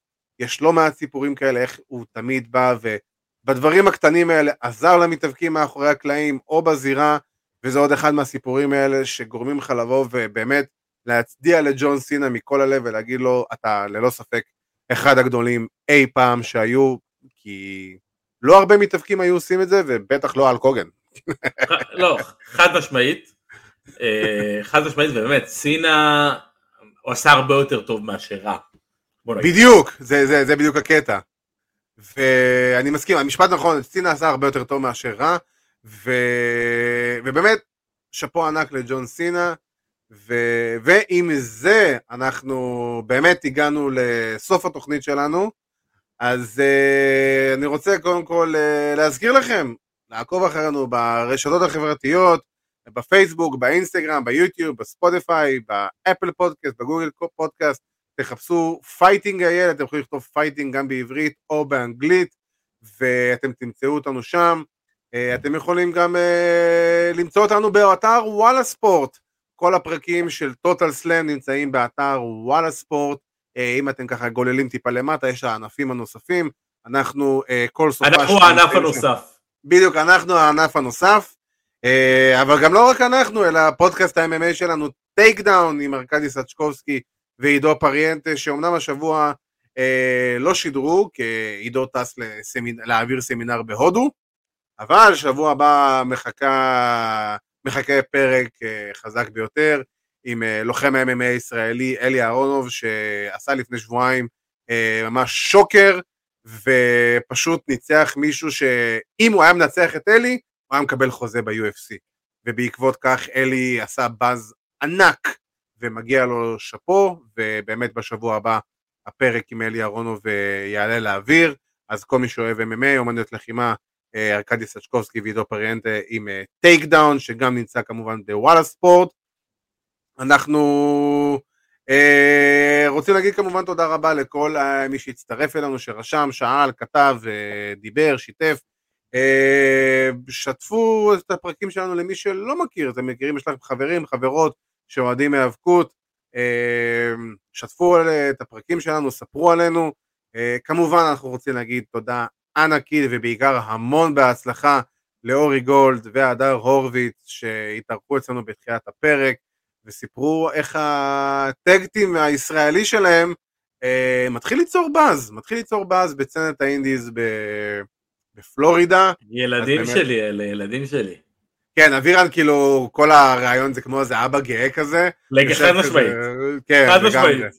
יש לא מעט סיפורים כאלה, איך הוא תמיד בא ובדברים הקטנים האלה עזר למתאבקים מאחורי הקלעים או בזירה, וזה עוד אחד מהסיפורים האלה שגורמים לך לבוא ובאמת להצדיע לג'ון סינה מכל הלב ולהגיד לו, אתה ללא ספק אחד הגדולים אי פעם שהיו, כי לא הרבה מתאבקים היו עושים את זה, ובטח לא על קוגן. לא, חד משמעית. אה, חד משמעית, ובאמת, סינה, הוא עשה הרבה יותר טוב מאשר רע. בדיוק, זה, זה, זה בדיוק הקטע. ואני מסכים, המשפט נכון, סינה עשה הרבה יותר טוב מאשר רע, ו... ובאמת, שאפו ענק לג'ון סינה, ו... ועם זה אנחנו באמת הגענו לסוף התוכנית שלנו, אז uh, אני רוצה קודם כל uh, להזכיר לכם, לעקוב אחרינו ברשתות החברתיות, בפייסבוק, באינסטגרם, ביוטיוב, בספוטיפיי, באפל פודקאסט, בגוגל פודקאסט, תחפשו Fighting IL, אתם יכולים לכתוב Fighting גם בעברית או באנגלית, ואתם תמצאו אותנו שם. אה, אתם יכולים גם אה, למצוא אותנו באתר וואלה ספורט. כל הפרקים של טוטל סלאם נמצאים באתר וואלה ספורט. אה, אם אתם ככה גוללים טיפה למטה, יש הענפים הנוספים. אנחנו אה, כל סופה... אנחנו הענף הנוסף. בדיוק, אנחנו הענף הנוסף, אה, אבל גם לא רק אנחנו, אלא פודקאסט ה-MMA שלנו, טייק דאון עם ארכדי סצ'קובסקי ועידו פריאנטה, שאומנם השבוע אה, לא שידרו, כי עידו טס לסמינ... להעביר סמינר בהודו, אבל שבוע הבא מחכה, מחכה פרק אה, חזק ביותר עם אה, לוחם ה-MMA הישראלי אלי אהרונוב, שעשה לפני שבועיים אה, ממש shocker, ופשוט ניצח מישהו שאם הוא היה מנצח את אלי, הוא היה מקבל חוזה ב-UFC. ובעקבות כך אלי עשה באז ענק, ומגיע לו שאפו, ובאמת בשבוע הבא הפרק עם אלי אהרונוב אה, יעלה לאוויר, אז כל מי שאוהב MMA, אומנויות לחימה, אה, ארכדי סצ'קובסקי ועידו פריאנטה עם טייק דאון, שגם נמצא כמובן בוואלה ספורט. אנחנו אה, רוצים להגיד כמובן תודה רבה לכל אה, מי שהצטרף אלינו, שרשם, שאל, כתב, אה, דיבר, שיתף. אה, שתפו את הפרקים שלנו למי שלא מכיר, אתם מכירים, יש לכם חברים, חברות שאוהדים היאבקות, אה, שתפו על- את הפרקים שלנו, ספרו עלינו. אה, כמובן אנחנו רוצים להגיד תודה ענקית ובעיקר המון בהצלחה לאורי גולד והדר הורוביץ שהתארחו אצלנו בתחילת הפרק וסיפרו איך הטקטים הישראלי שלהם אה, מתחיל ליצור באז, מתחיל ליצור באז בצנת האינדיז ב- בפלורידה. ילדים באמת- שלי אלה, ילדים שלי. כן, אבירן כאילו, כל הרעיון זה כמו איזה אבא גאה כזה. חד משמעית. כן, חד לגמרי. משמעית.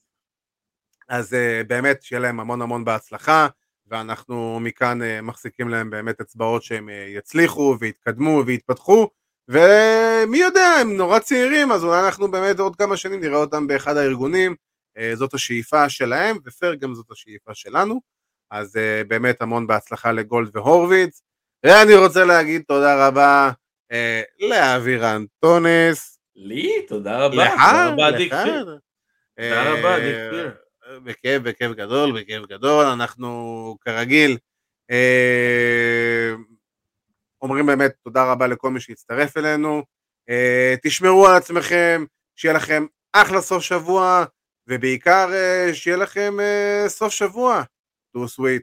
אז uh, באמת שיהיה להם המון המון בהצלחה, ואנחנו מכאן uh, מחזיקים להם באמת אצבעות שהם uh, יצליחו ויתקדמו ויתפתחו, ומי יודע, הם נורא צעירים, אז אולי אנחנו באמת עוד כמה שנים נראה אותם באחד הארגונים, זאת השאיפה שלהם, ופייר גם זאת השאיפה שלנו, אז באמת המון בהצלחה לגולד והורוביץ, ואני רוצה להגיד תודה רבה uh, לאבירן טונס, לי? תודה רבה. לך, לך. תודה רבה, דיק אה. בכיף, בכיף גדול, בכיף גדול, אנחנו כרגיל אה, אומרים באמת תודה רבה לכל מי שהצטרף אלינו, אה, תשמרו על עצמכם, שיהיה לכם אחלה סוף שבוע, ובעיקר אה, שיהיה לכם אה, סוף שבוע, תו סוויט.